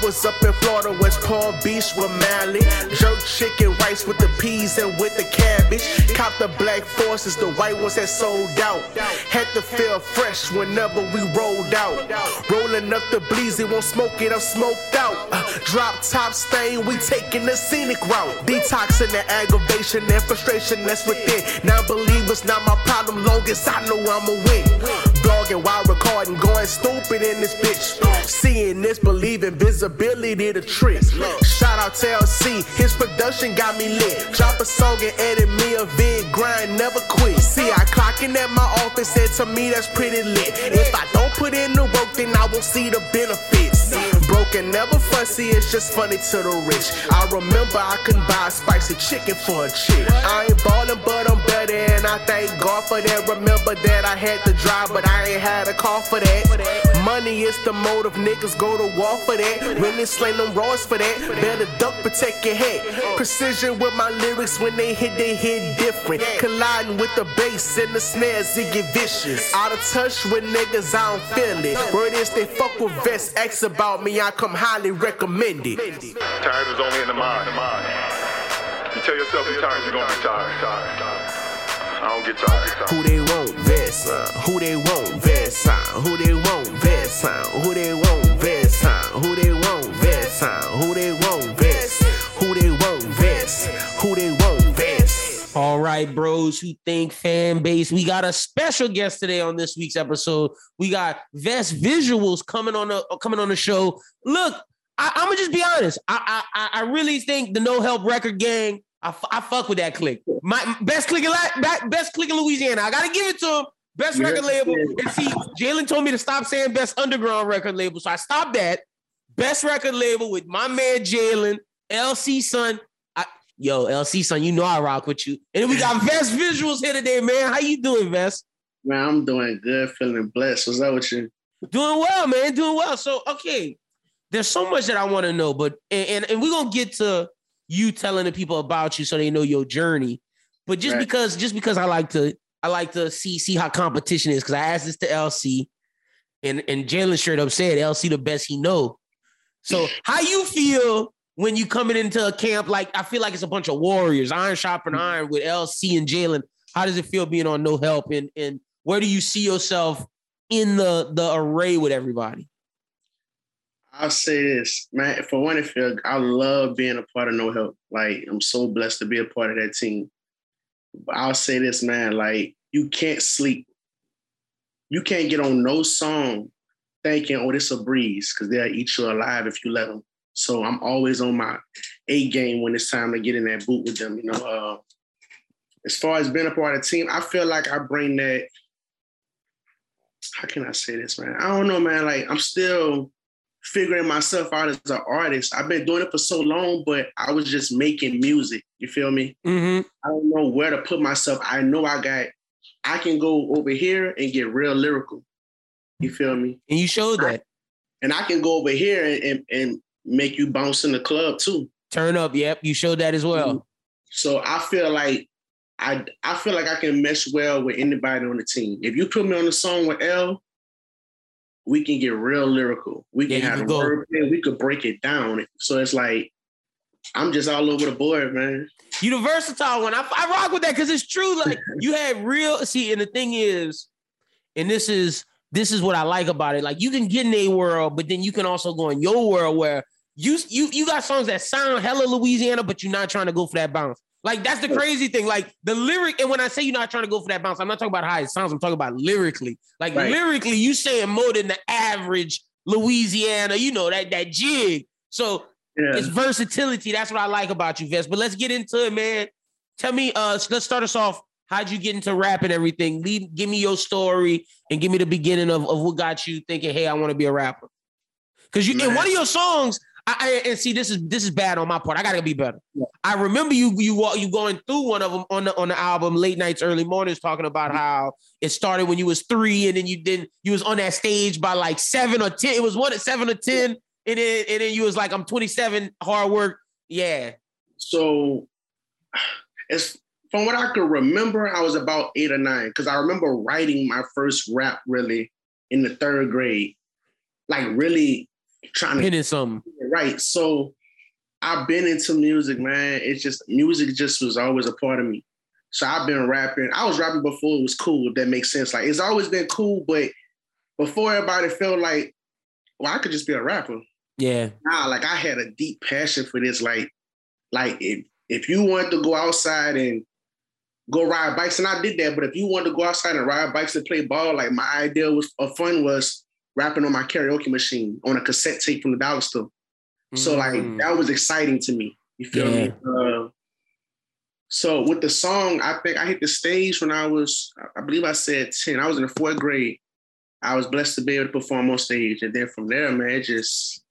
Speaker 5: was up in Florida, West Palm Beach with Mally. Jerk chicken rice with the peas and with the cabbage. Cop the black forces, the white ones that sold out. Had to feel fresh whenever we rolled out. Rolling up the bleezy, won't smoke it, I'm smoked out. Uh, drop top stain, we taking the scenic route. Detoxing the aggravation and frustration that's within. Non believers not my problem, long as I know I'ma win. Blogging while recording, going stupid in this bitch. Seeing this, believing visibility the trick. Shout out to LC, his production got me lit. Drop a song and edit me a vid, grind, never quit. See, I clocking at my office, and to me that's pretty lit. If I don't put in the work, then I won't see the benefits. Broken, never fussy, it's just funny to the rich. I remember I couldn't buy a spicy chicken for a chick. I ain't ballin', but I'm better, and I thank God for that. Remember that I had to drive, but I ain't had a car for that. Money is the motive, niggas go to war for that. Really slang them raws for that. Better duck, protect your head. Precision with my lyrics when they hit, they hit different. Colliding with the bass and the snares, it get vicious. Out of touch with niggas, I don't feel it. Word is they fuck with vest, X about me, I come highly recommended.
Speaker 6: Tired is only in the mind. You tell yourself you're tired, you're gonna be tired. I don't get tired.
Speaker 5: Who they want, vest, uh, who they want, vest, uh, who they want, vest, uh, who they want, vest, uh, who they want, vest, uh, who they want, vest, who they want, vest, who they want, vest.
Speaker 1: All right, bros who think fan base. We got a special guest today on this week's episode. We got Vest Visuals coming on the coming on the show. Look, I, I'm gonna just be honest. I, I I really think the No Help Record Gang. I, f- I fuck with that click. My best click in La- best click in Louisiana. I gotta give it to him. Best record label. And see, Jalen told me to stop saying best underground record label, so I stopped that. Best record label with my man Jalen, LC Son. I, yo, LC Son, you know I rock with you. And we got Vest Visuals here today, man. How you doing, Vest?
Speaker 7: Man, I'm doing good, feeling blessed. What's up with you?
Speaker 1: Doing well, man. Doing well. So, okay, there's so much that I want to know, but and, and, and we're gonna get to you telling the people about you so they know your journey. But just
Speaker 7: Right.
Speaker 1: because, just because I like to, I like to see see how competition is because I asked this to LC, and and Jalen straight up said LC the best he know. So how you feel when you coming into a camp like I feel like it's a bunch of warriors, iron sharpening mm-hmm. iron with LC and Jalen. how does it feel being on No Help, and and where do you see yourself in the the array with everybody?
Speaker 7: I'll say this, man. For feel I love being a part of No Help. Like I'm so blessed to be a part of that team. But I'll say this, man. Like you can't sleep. You can't get on no song thinking, "Oh, this a breeze," because they'll eat you alive if you let them. So I'm always on my A game when it's time to get in that boot with them. You know, uh, as far as being a part of the team, I feel like I bring that. How can I say this, man? I don't know, man. Like I'm still figuring myself out as an artist. I've been doing it for so long, but I was just making music. You feel me?
Speaker 1: Mm-hmm.
Speaker 7: I don't know where to put myself. I know I got. I can go over here and get real lyrical. You feel me?
Speaker 1: And you showed that.
Speaker 7: And I can go over here and, and, and make you bounce in the club too.
Speaker 1: Turn up. Yep, you showed that as well.
Speaker 7: So I feel like I I feel like I can mesh well with anybody on the team. If you put me on a song with L, we can get real lyrical. We can
Speaker 1: Yeah,
Speaker 7: have
Speaker 1: can
Speaker 7: a word play. We could break it down. So it's like I'm just all over the board, man.
Speaker 1: You the versatile one. I, I rock with that because it's true. Like you had real. See, and the thing is, and this is this is what I like about it. Like you can get in a world, but then you can also go in your world where you you you got songs that sound hella Louisiana, but you're not trying to go for that bounce. Like that's the crazy thing. Like the lyric, and when I say you're not trying to go for that bounce, I'm not talking about how it sounds. I'm talking about lyrically. Like
Speaker 7: Right.
Speaker 1: lyrically, you saying more than the average Louisiana. You know that that jig. So
Speaker 7: Yeah.
Speaker 1: it's versatility. That's what I like about you, Vest. But let's get into it, man. Tell me, uh, let's start us off. How'd you get into rap and everything? Lead, give me your story and give me the beginning of, of what got you thinking, hey, I want to be a rapper. Because you in
Speaker 7: Man.
Speaker 1: one of your songs, I, and see this is this is bad on my part. I gotta be better.
Speaker 7: Yeah.
Speaker 1: I remember you you wa- you going through one of them on the on the album Late Nights Early Mornings talking about how it started when you was three and then you didn't you was on that stage by like seven or ten. It was one at seven or ten and then and then you was like I'm 27 hard work. Yeah.
Speaker 7: So as from what I could remember, I was about eight or nine because I remember writing my first rap really in the third grade, like really trying to
Speaker 1: Pinning something.
Speaker 7: right. So I've been into music, man. It's just music just was always a part of me. So I've been rapping. I was rapping before it was cool, if that makes sense. Like it's always been cool, but before everybody felt like, well, I could just be a rapper.
Speaker 1: Yeah.
Speaker 7: Nah, like I had a deep passion for this. Like, like if if you wanted to go outside and go ride bikes, and I did that, but if you wanted to go outside and ride bikes and play ball, like my idea was of fun was rapping on my karaoke machine on a cassette tape from the dollar store. So like
Speaker 1: Mm.
Speaker 7: that was exciting to me. You feel me? Uh, so with the song, I think I hit the stage when I was, I believe I said 10. I was in the fourth grade. I was blessed to be able to perform on stage. And then from there, man, it just,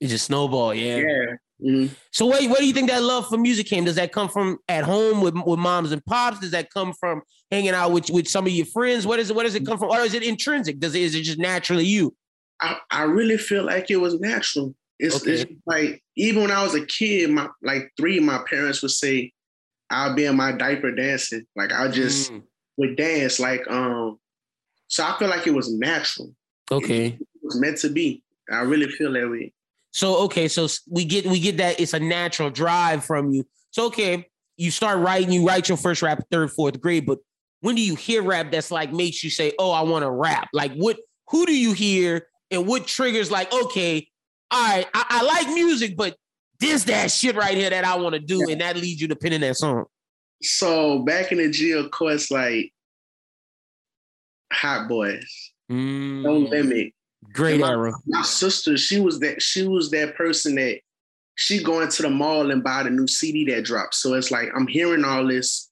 Speaker 1: It just snowball, yeah.
Speaker 7: yeah. Mhm.
Speaker 1: So where, where do you think that love for music came? Does that come from at home with, with moms and pops? Does that come from hanging out with, with some of your friends? What is it? What does it come from? Or is it intrinsic? Does it is it just naturally you?
Speaker 7: I, I really feel like it was natural. It's,
Speaker 1: Okay.
Speaker 7: it's like even when I was a kid, my like three of my parents would say, I'll be in my diaper dancing. Like I just
Speaker 1: Mm,
Speaker 7: would dance. Like um, so I feel like it was natural.
Speaker 1: okay.
Speaker 7: It was meant to be. I really feel that way.
Speaker 1: So okay, so we get we get that it's a natural drive from you. So okay, you start writing, you write your first rap third, fourth grade, but when do you hear rap that's like makes you say, "Oh, I want to rap"? Like what? Who do you hear, and what triggers? Like, okay, all right, I, I like music, but this that shit right here that I want to do, and that leads you to penning that song.
Speaker 7: So back in the G, of course, like Hot Boys, No
Speaker 1: Mm,
Speaker 7: Limit.
Speaker 1: great
Speaker 7: my-
Speaker 1: era.
Speaker 7: My sister, she was that she was that person that she going to the mall and buy the new CD that dropped. So it's like I'm hearing all this,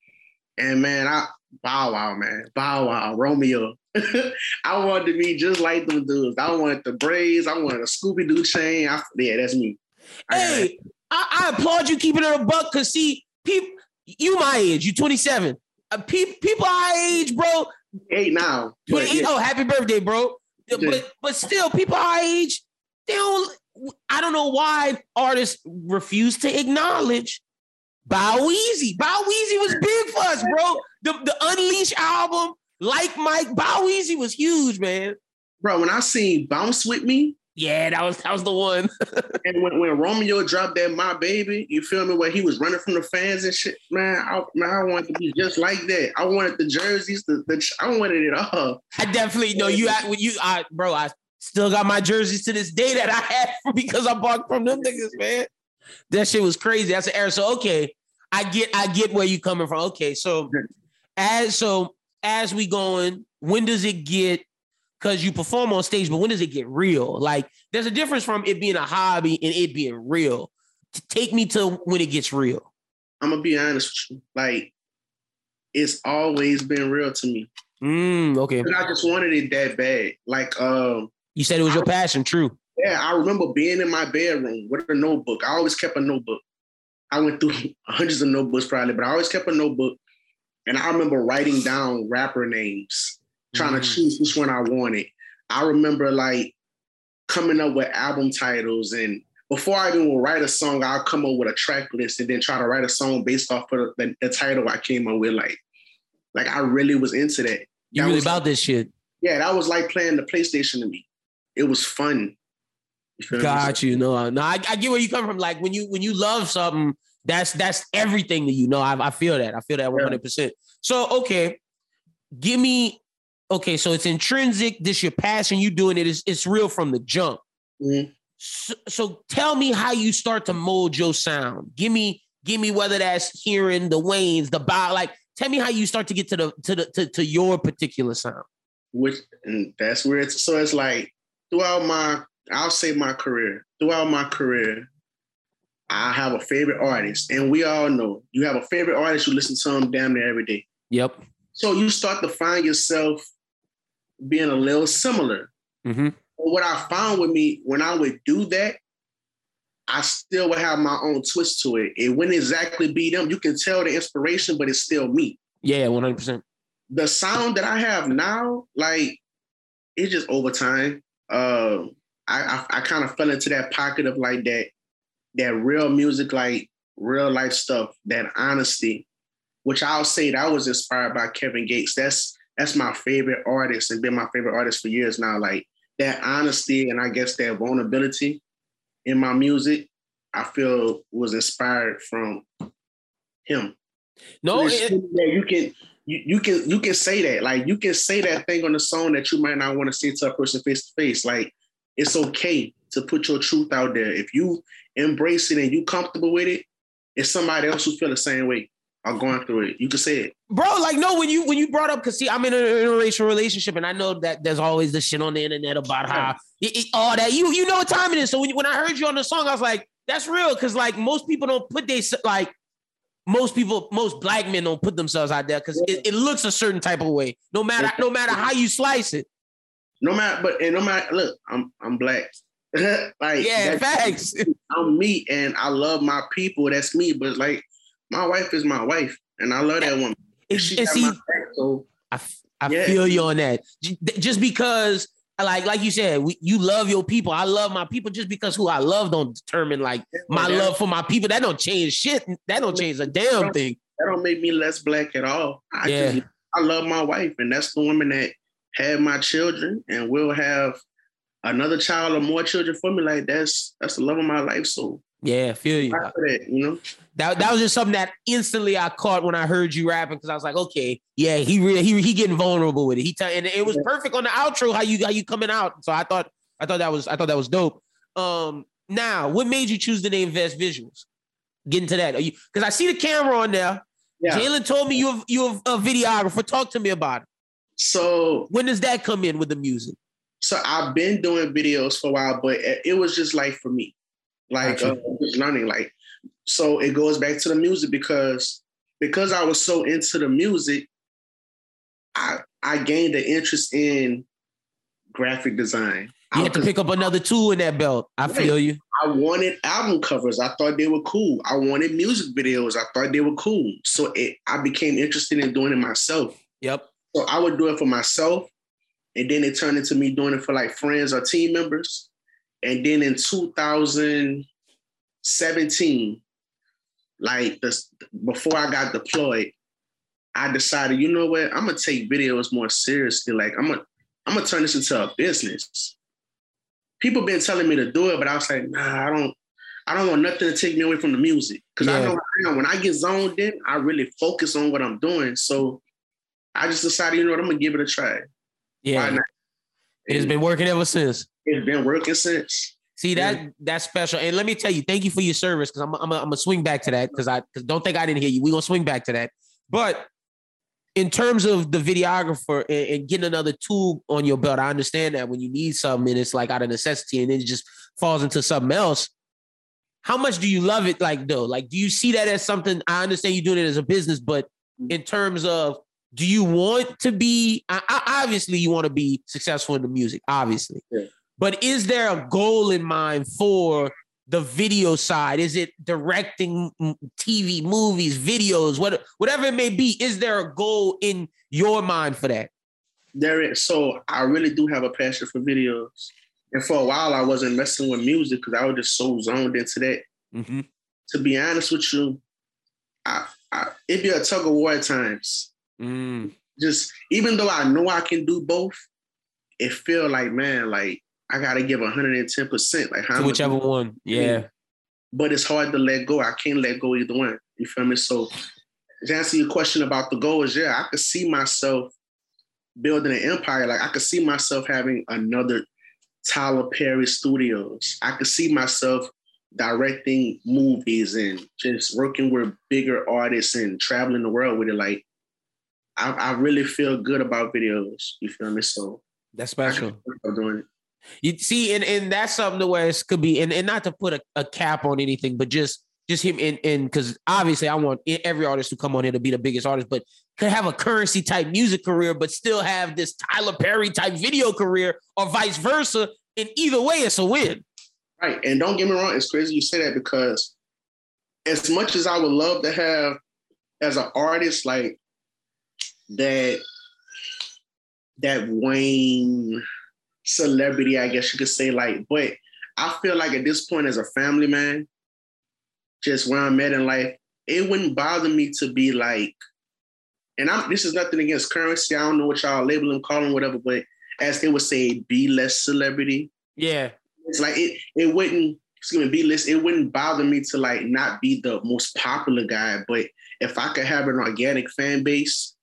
Speaker 7: and man, I Bow Wow, man, Bow Wow, Romeo. I wanted to be just like them dudes. I wanted the braids. I wanted a Scooby Doo chain. I, yeah, that's me. I got it.
Speaker 1: Hey, I, I applaud you keeping it a buck because see, people, you my age, you 27. Uh, pe- people our age, bro,
Speaker 7: eight now. But
Speaker 1: 28.
Speaker 7: yeah,
Speaker 1: Oh, happy birthday, bro.
Speaker 7: Yeah.
Speaker 1: But but still, people our age, they don't. I don't know why artists refuse to acknowledge Bow Weezy. Bow Weezy was big for us, bro. The the Unleash album, like Mike, Bow Weezy was huge, man.
Speaker 7: bro, when I seen Bounce with Me,
Speaker 1: Yeah, that was that was the one.
Speaker 7: And when, when Romeo dropped that My Baby, you feel me? Where he was running from the fans and shit, man. I, man, I wanted to be just like that. I wanted the jerseys, the, the I wanted it all.
Speaker 1: I definitely know you. I, you, I, bro, I still got my jerseys to this day that I had because I bought from them niggas, man. That shit was crazy. That's an error. So okay, I get, I get where you coming from. Okay, so as so as we going, when does it get? Because you perform on stage, but when does it get real? Like, there's a difference from it being a hobby and it being real. Take me to when it gets real.
Speaker 7: I'm gonna be honest with you. Like, it's always been real to me.
Speaker 1: Mm, okay.
Speaker 7: And I just wanted it that bad. Like, um,
Speaker 1: You said it was your passion. True.
Speaker 7: yeah, I remember being in my bedroom with a notebook. I always kept a notebook. I went through hundreds of notebooks probably, but I always kept a notebook. And I remember writing down rapper names, trying
Speaker 1: Mm.
Speaker 7: to choose which one I wanted. I remember like coming up with album titles and before I even would write a song, I'll come up with a track list and then try to write a song based off of the, the title I came up with. Like, like I really was into that.
Speaker 1: You
Speaker 7: That
Speaker 1: really
Speaker 7: was-
Speaker 1: about this shit.
Speaker 7: Yeah, that was like playing the PlayStation to me. It was fun. You?
Speaker 1: Got you. No, no, I, I get where you come from. Like when you when you love something, that's that's everything to you. No, I, I feel that. I feel that one hundred percent. So okay, give me. Okay, so it's intrinsic. This your passion. You doing it. It's it's real from the jump.
Speaker 7: Mhm.
Speaker 1: So, so tell me how you start to mold your sound. Give me give me whether that's hearing the Waynes, the bow. Like tell me how you start to get to the to the to, to your particular sound.
Speaker 7: which and that's where it's so it's like throughout my I'll say my career throughout my career I have a favorite artist and we all know you have a favorite artist you listen to them damn near every day
Speaker 1: Yep.
Speaker 7: so you start to find yourself being a little similar
Speaker 1: Mm-hmm.
Speaker 7: but what I found with me when I would do that I still would have my own twist to it it wouldn't exactly be them you can tell the inspiration but it's still me
Speaker 1: Yeah, one hundred percent.
Speaker 7: the sound that I have now, like it's just over time. Uh, I I, I kind of fell into that pocket of like that that real music, like real life stuff, that honesty, which I'll say that I was inspired by Kevin Gates. That's that's my favorite artist and been my favorite artist for years now. Like that honesty and I guess that vulnerability in my music, I feel was inspired from him.
Speaker 1: No,
Speaker 7: It's
Speaker 1: it-
Speaker 7: that you can you, you can you can say that like you can say that thing on the song that you might not want to say to a person face to face like it's okay to put your truth out there if you embrace it and you comfortable with it it's somebody else who feel the same way or going through it. You can say it.
Speaker 1: Bro like no when you when you brought up because see i'm in an interracial relationship and i know that there's always this shit on the internet about how it, it- all that. You you know what time it is. So when, when i heard you on the song i was like that's real because like most people don't put they like most people most black men don't put themselves out there because it, it looks a certain type of way no matter no matter how you slice it.
Speaker 7: No matter but and no matter look i'm i'm black like
Speaker 1: yeah
Speaker 7: that-
Speaker 1: facts
Speaker 7: i'm me and i love my people that's me but like my wife is my wife and i love that woman
Speaker 1: It's-
Speaker 7: she
Speaker 1: see-
Speaker 7: back, so
Speaker 1: I, I
Speaker 7: Yeah.
Speaker 1: feel you on that. Just because, like, like you said, we, you love your people. I love my people. Just because who I love don't determine like my
Speaker 7: that-
Speaker 1: love for my people. That don't change shit. That don't change a damn thing.
Speaker 7: that don't make me less black at all. I
Speaker 1: Yeah.
Speaker 7: just I love my wife, and that's the woman that had my children and will have another child or more children for me. Like that's that's the love of my life. So
Speaker 1: Yeah, feel you.
Speaker 7: For that, you know.
Speaker 1: That that was just something that instantly I caught when I heard you rapping because I was like, okay, yeah, he really he he getting vulnerable with it. He tell and it was perfect on the outro how you how you coming out. So I thought I thought that was I thought that was dope. Um, now what made you choose the name Vest Visuals? Get into that. Are you because I see the camera on there.
Speaker 7: Yeah.
Speaker 1: Jalen told me you you're a videographer. Talk to me about it.
Speaker 7: So
Speaker 1: When does that come in with the music?
Speaker 7: So I've been doing videos for a while, but it, was just like for me, like uh, just learning. Like so, it goes back to the music because because I was so into the music, I I gained an interest in graphic design.
Speaker 1: You
Speaker 7: I
Speaker 1: had to pick up another tool in that belt. I feel you.
Speaker 7: I wanted album covers. I thought they were cool. I wanted music videos. I thought they were cool. So it, I became interested in doing it myself.
Speaker 1: Yep.
Speaker 7: So I would do it for myself. And then it turned into me doing it for like friends or team members. And then in 2017, like this, before I got deployed, I decided, you know what? I'm gonna take videos more seriously. Like I'm gonna, I'm gonna turn this into a business. people been telling me to do it, but I was like, nah, I don't. I don't want nothing to take me away from the music because I know I when I get zoned in, I really focus on what I'm doing. So I just decided, you know what, I'm gonna give it a try.
Speaker 1: Yeah, it has been working ever since.
Speaker 7: It's been working since.
Speaker 1: See that that's special. And let me tell you, thank you for your service because I'm I'm I'm gonna swing back to that because I cause don't think I didn't hear you. We gonna swing back to that. But in terms of the videographer and, and getting another tool on your belt, I understand that when you need something and it's like out of necessity and then it just falls into something else. How much do you love it like though? Like, do you see that as something? I understand you doing it as a business, but mm-hmm. in terms of do you want to be I, obviously you want to be successful in the music, obviously.
Speaker 7: Yeah.
Speaker 1: But is there a goal in mind for the video side? Is it directing TV, movies, videos, what, whatever it may be? Is there a goal in your mind for that?
Speaker 7: There is so I really do have a passion for videos. And for a while I wasn't messing with music because I was just so zoned into that.
Speaker 1: Mm-hmm.
Speaker 7: To be honest with you, I, I it'd be a tug of war at times.
Speaker 1: Mm.
Speaker 7: Just even though I know I can do both, it feel like man, like I gotta give 110 percent. Like how
Speaker 1: To whichever one. Yeah.
Speaker 7: but it's hard to let go. I can't let go either one. You feel me? So to answer your question about the goals, yeah, I could see myself building an empire. Like I could see myself having another Tyler Perry Studios. I could see myself directing movies and just working with bigger artists and traveling the world with it. Like I, I really feel good about videos. You feel me? So
Speaker 1: That's special.
Speaker 7: I'm doing it.
Speaker 1: You see, and, and that's something to where it could be, and, and not to put a, a cap on anything, but just just him in in because obviously I want every artist who come on here to be the biggest artist, but could have a Curren$y type music career, but still have this Tyler Perry type video career, or vice versa. And either way, it's a win.
Speaker 7: Right. And don't get me wrong, it's crazy you say that because as much as I would love to have as an artist like that that Wayne celebrity, I guess you could say, like, but I feel like at this point as a family man, just where I'm at in life, it wouldn't bother me to be like, and I'm this is nothing against Curren$y. I don't know what y'all label them, call them, whatever, but as they would say, be less celebrity
Speaker 1: Yeah,
Speaker 7: it's like it it wouldn't excuse me be list it wouldn't bother me to like not be the most popular guy but if i could have an organic fan base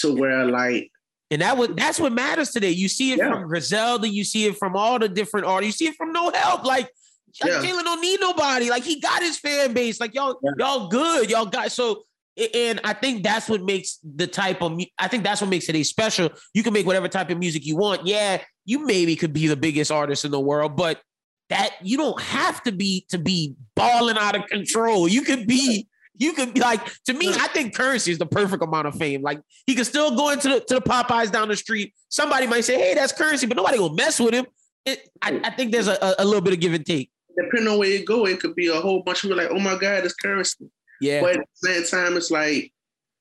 Speaker 7: to where like
Speaker 1: and that would that's what matters today. You see it
Speaker 7: Yeah.
Speaker 1: from Griselda, you see it from all the different artists, you see it from No Help. Like, like
Speaker 7: Yeah.
Speaker 1: Jalen don't need nobody. Like he got his fan base. Like y'all,
Speaker 7: Yeah.
Speaker 1: y'all good. Y'all got so. And I think that's what makes the type of. I think that's what makes it a special. You can make whatever type of music you want. Yeah, you maybe could be the biggest artist in the world, but that you don't have to be to be balling out of control. You could be. You could be like to me. I think Curren$y is the perfect amount of fame. Like he could still go into the to the Popeyes down the street. Somebody might say, "Hey, that's Curren$y," but nobody gonna mess with him. It, I, I think there's a, a, little bit of give and take.
Speaker 7: depending on where you go it could be a whole bunch of people like oh my god it's Curren$y
Speaker 1: Yeah,
Speaker 7: but at the same time it's like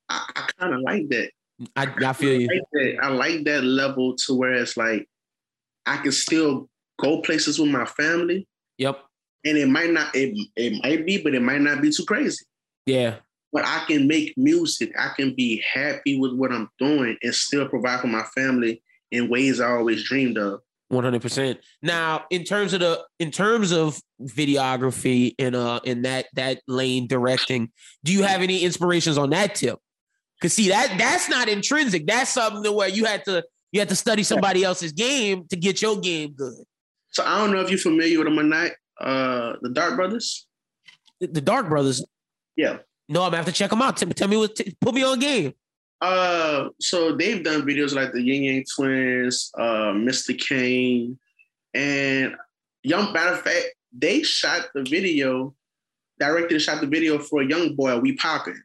Speaker 7: i, I kind of like that
Speaker 1: I, I feel you.
Speaker 7: like i like that level to where it's like i can still go places with my family
Speaker 1: Yep.
Speaker 7: and it might not it, it might be but it might not be too crazy
Speaker 1: Yeah.
Speaker 7: but I can make music. I can be happy with what I'm doing and still provide for my family in ways I always dreamed of.
Speaker 1: One hundred percent. Now, in terms of the in terms of videography and uh in that that lane directing, do you have any inspirations on that tip? Cause see that that's not intrinsic. That's something where you had to you had to study somebody else's game to get your game good.
Speaker 7: So I don't know if you're familiar with them or not. Uh, the Dark Brothers.
Speaker 1: The, the Dark Brothers.
Speaker 7: Yeah.
Speaker 1: No, I'm gonna have to check them out. Tell, tell me what. T- put me on game.
Speaker 7: Uh, so they've done videos like the Yin Yang Twins, uh, Mr. Kane, and young. Matter of fact, they shot the video, directed and shot the video for a young boy. We popping.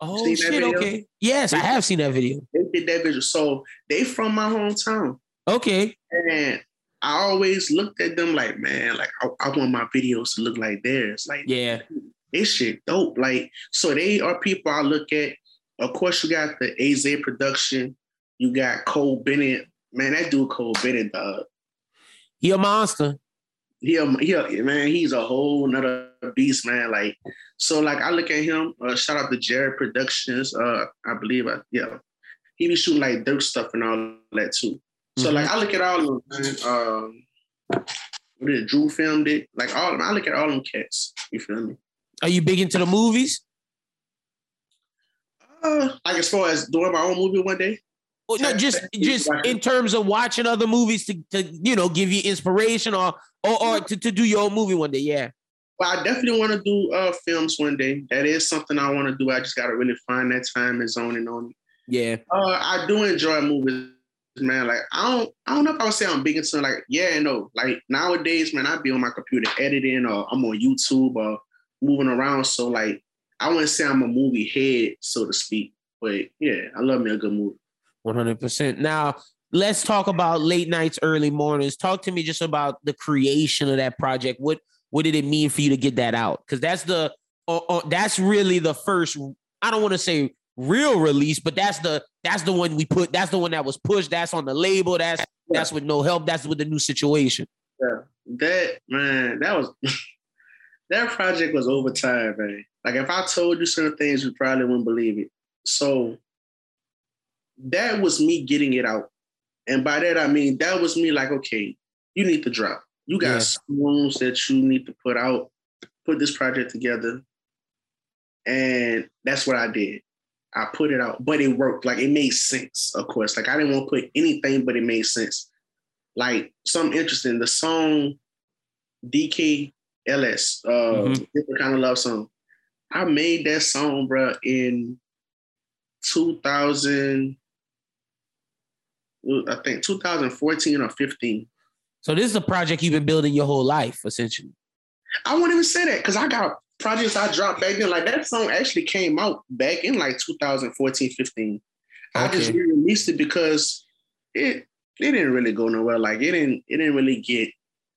Speaker 1: Oh
Speaker 7: Seen
Speaker 1: shit. Okay. Yes, I have seen that video.
Speaker 7: They did that video. So they from my hometown.
Speaker 1: Okay.
Speaker 7: And I always looked at them like, man, like I, I want my videos to look like theirs. Like
Speaker 1: Yeah.
Speaker 7: This shit dope. Like, so they are people I look at. Of course, you got the AZ production. You got Cole Bennett. Man, that dude Cole Bennett, dog.
Speaker 1: He a monster.
Speaker 7: He, a, he a, man, he's a whole nother beast, man. Like, so like I look at him. Uh, shout out to Jared Productions. Uh, I believe, I, yeah, he be shooting like dirt stuff and all that too. So
Speaker 1: Mhm.
Speaker 7: like I look at all of them. Man. Um, what it, Drew filmed it. Like all of them, I look at all them cats. You feel me?
Speaker 1: Are you big into the movies?
Speaker 7: Uh, like as far as doing my own movie one day.
Speaker 1: Well, no, just just in terms of watching other movies to, to you know give you inspiration or or, or to, to do your own movie one day. Yeah.
Speaker 7: Well, I definitely want to do uh films one day. That is something I want to do. I just gotta really find that time and zone zoning on it.
Speaker 1: Yeah.
Speaker 7: Uh, I do enjoy movies, man. Like I don't, I don't know if I would say I'm big into like, yeah, no. Like nowadays, man, I be on my computer editing, or I'm on YouTube, or moving around. So like, I wouldn't say I'm a movie head, so to speak. But yeah, I love me a good movie.
Speaker 1: One hundred percent. Now let's talk about late nights, early mornings. Talk to me just about the creation of that project. What what did it mean for you to get that out? Because that's the uh, uh, that's really the first. I don't want to say real release, but that's the that's the one we put. That's the one that was pushed. That's on the label. That's that's with no help. That's with the new situation.
Speaker 7: Yeah, that man, that was that project was over time, man. Like if I told you certain things, you probably wouldn't believe it. So that was me getting it out. And by that I mean that was me like, okay, you need to drop. You got
Speaker 1: Yeah.
Speaker 7: songs that you need to put out, put this project together. And that's what I did. I put it out, but it worked. Like it made sense, of course. Like I didn't want to put anything, but it made sense. Like something interesting. The song DKLS, uh,
Speaker 1: Mhm.
Speaker 7: different kind of love song. I made that song, bro, in 2000. I think 2014 or 15.
Speaker 1: So this is a project you've been building your whole life, essentially.
Speaker 7: I won't even say that because I got projects I dropped back then. Like that song actually came out back in like 2014, 15. I just re-released it because it it didn't really go nowhere. Like it didn't it didn't really get,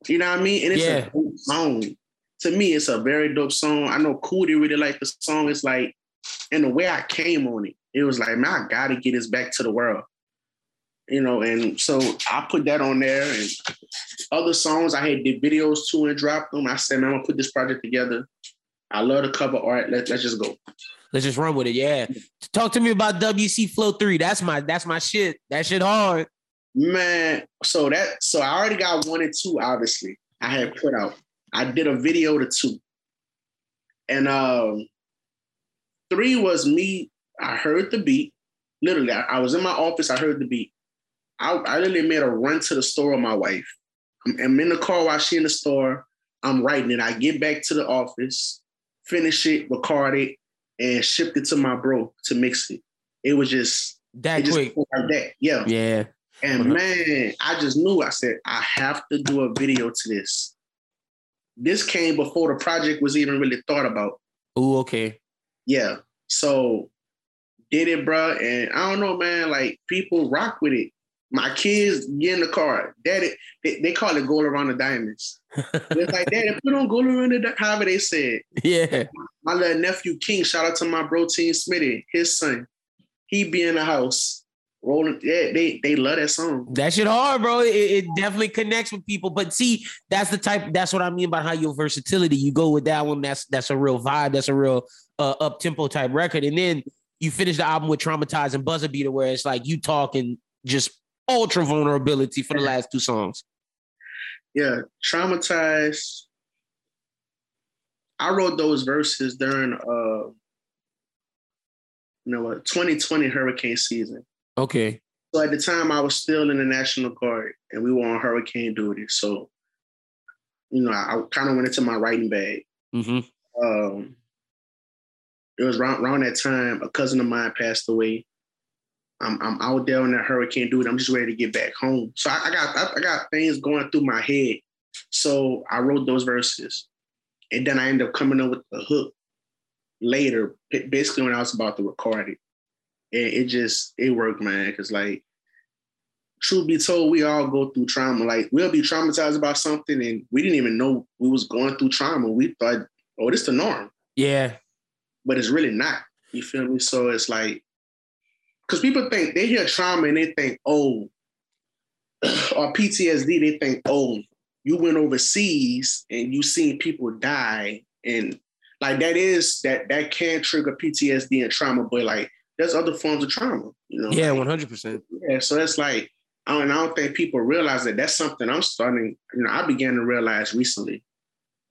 Speaker 7: you know what I mean? And it's
Speaker 1: Yeah.
Speaker 7: a dope song. To me, it's a very dope song. I know Cootie really liked the song. It's like, and the way I came on it, it was like, man, I gotta get this back to the world. You know, and so I put that on there and other songs I had did videos to and dropped them. I said, man, I'm gonna put this project together. I love the cover art. Let, let's just go.
Speaker 1: Let's just run with it. Yeah. Talk to me about WC Flow 3. That's my that's my shit. That shit hard.
Speaker 7: Man, so that so I already got one and two, obviously. I had put out. I did a video to two. And um three was me. I heard the beat. Literally, I, I was in my office, I heard the beat. I, I literally made a run to the store with my wife. I'm, I'm in the car while she in the store. I'm writing it. I get back to the office, finish it, record it, and shipped it to my bro to mix it. It was just
Speaker 1: That
Speaker 7: it just
Speaker 1: quick.
Speaker 7: like that. Yeah.
Speaker 1: Yeah.
Speaker 7: And
Speaker 1: Mhm.
Speaker 7: man, I just knew. I said, I have to do a video to this. This came before the project was even really thought about.
Speaker 1: Ooh, okay.
Speaker 7: Yeah. So did it, bro. And I don't know, man. Like people rock with it. My kids get in the car. Daddy, they, they call it goal around the diamonds. It's like, Daddy, put on goal around the di-" however they said.
Speaker 1: Yeah.
Speaker 7: My little nephew King, shout out to my bro Team Smitty, his son. He be in the house rolling. Yeah, they they love that song.
Speaker 1: That shit hard, bro. It, it definitely connects with people. But see, that's the type. That's what I mean by how your versatility. You go with that one. That's that's a real vibe. That's a real uh, up tempo type record. And then you finish the album with "Traumatized" and "Buzzer Beater," where it's like you talking just ultra vulnerability for the last two songs.
Speaker 7: yeah, traumatized. I wrote those verses during uh you know what 2020 hurricane season.
Speaker 1: Okay.
Speaker 7: So at the time I was still in the National Guard and we were on hurricane duty. So, you know, I, I kind of went into my writing bag.
Speaker 1: Mm-hmm.
Speaker 7: Um it was around, around that time a cousin of mine passed away. I'm, I'm out there on that hurricane duty. I'm just ready to get back home. So I, I got I, I got things going through my head. So I wrote those verses, and then I ended up coming up with the hook later, basically when I was about to record it. And it just it worked, man. Because like, truth be told, we all go through trauma. Like we'll be traumatized about something, and we didn't even know we was going through trauma. We thought, oh, this is the norm
Speaker 1: Yeah.
Speaker 7: but it's really not. You feel me? So it's like, because people think they hear trauma and they think, oh, or PTSD, they think, oh, you went overseas and you seen people die, and like that is that that can trigger PTSD and trauma, but like there's other forms of trauma, you know?
Speaker 1: Yeah. One hundred percent.
Speaker 7: yeah, so it's like I don't, I don't think people realize that that's something I'm starting. You know, I began to realize recently,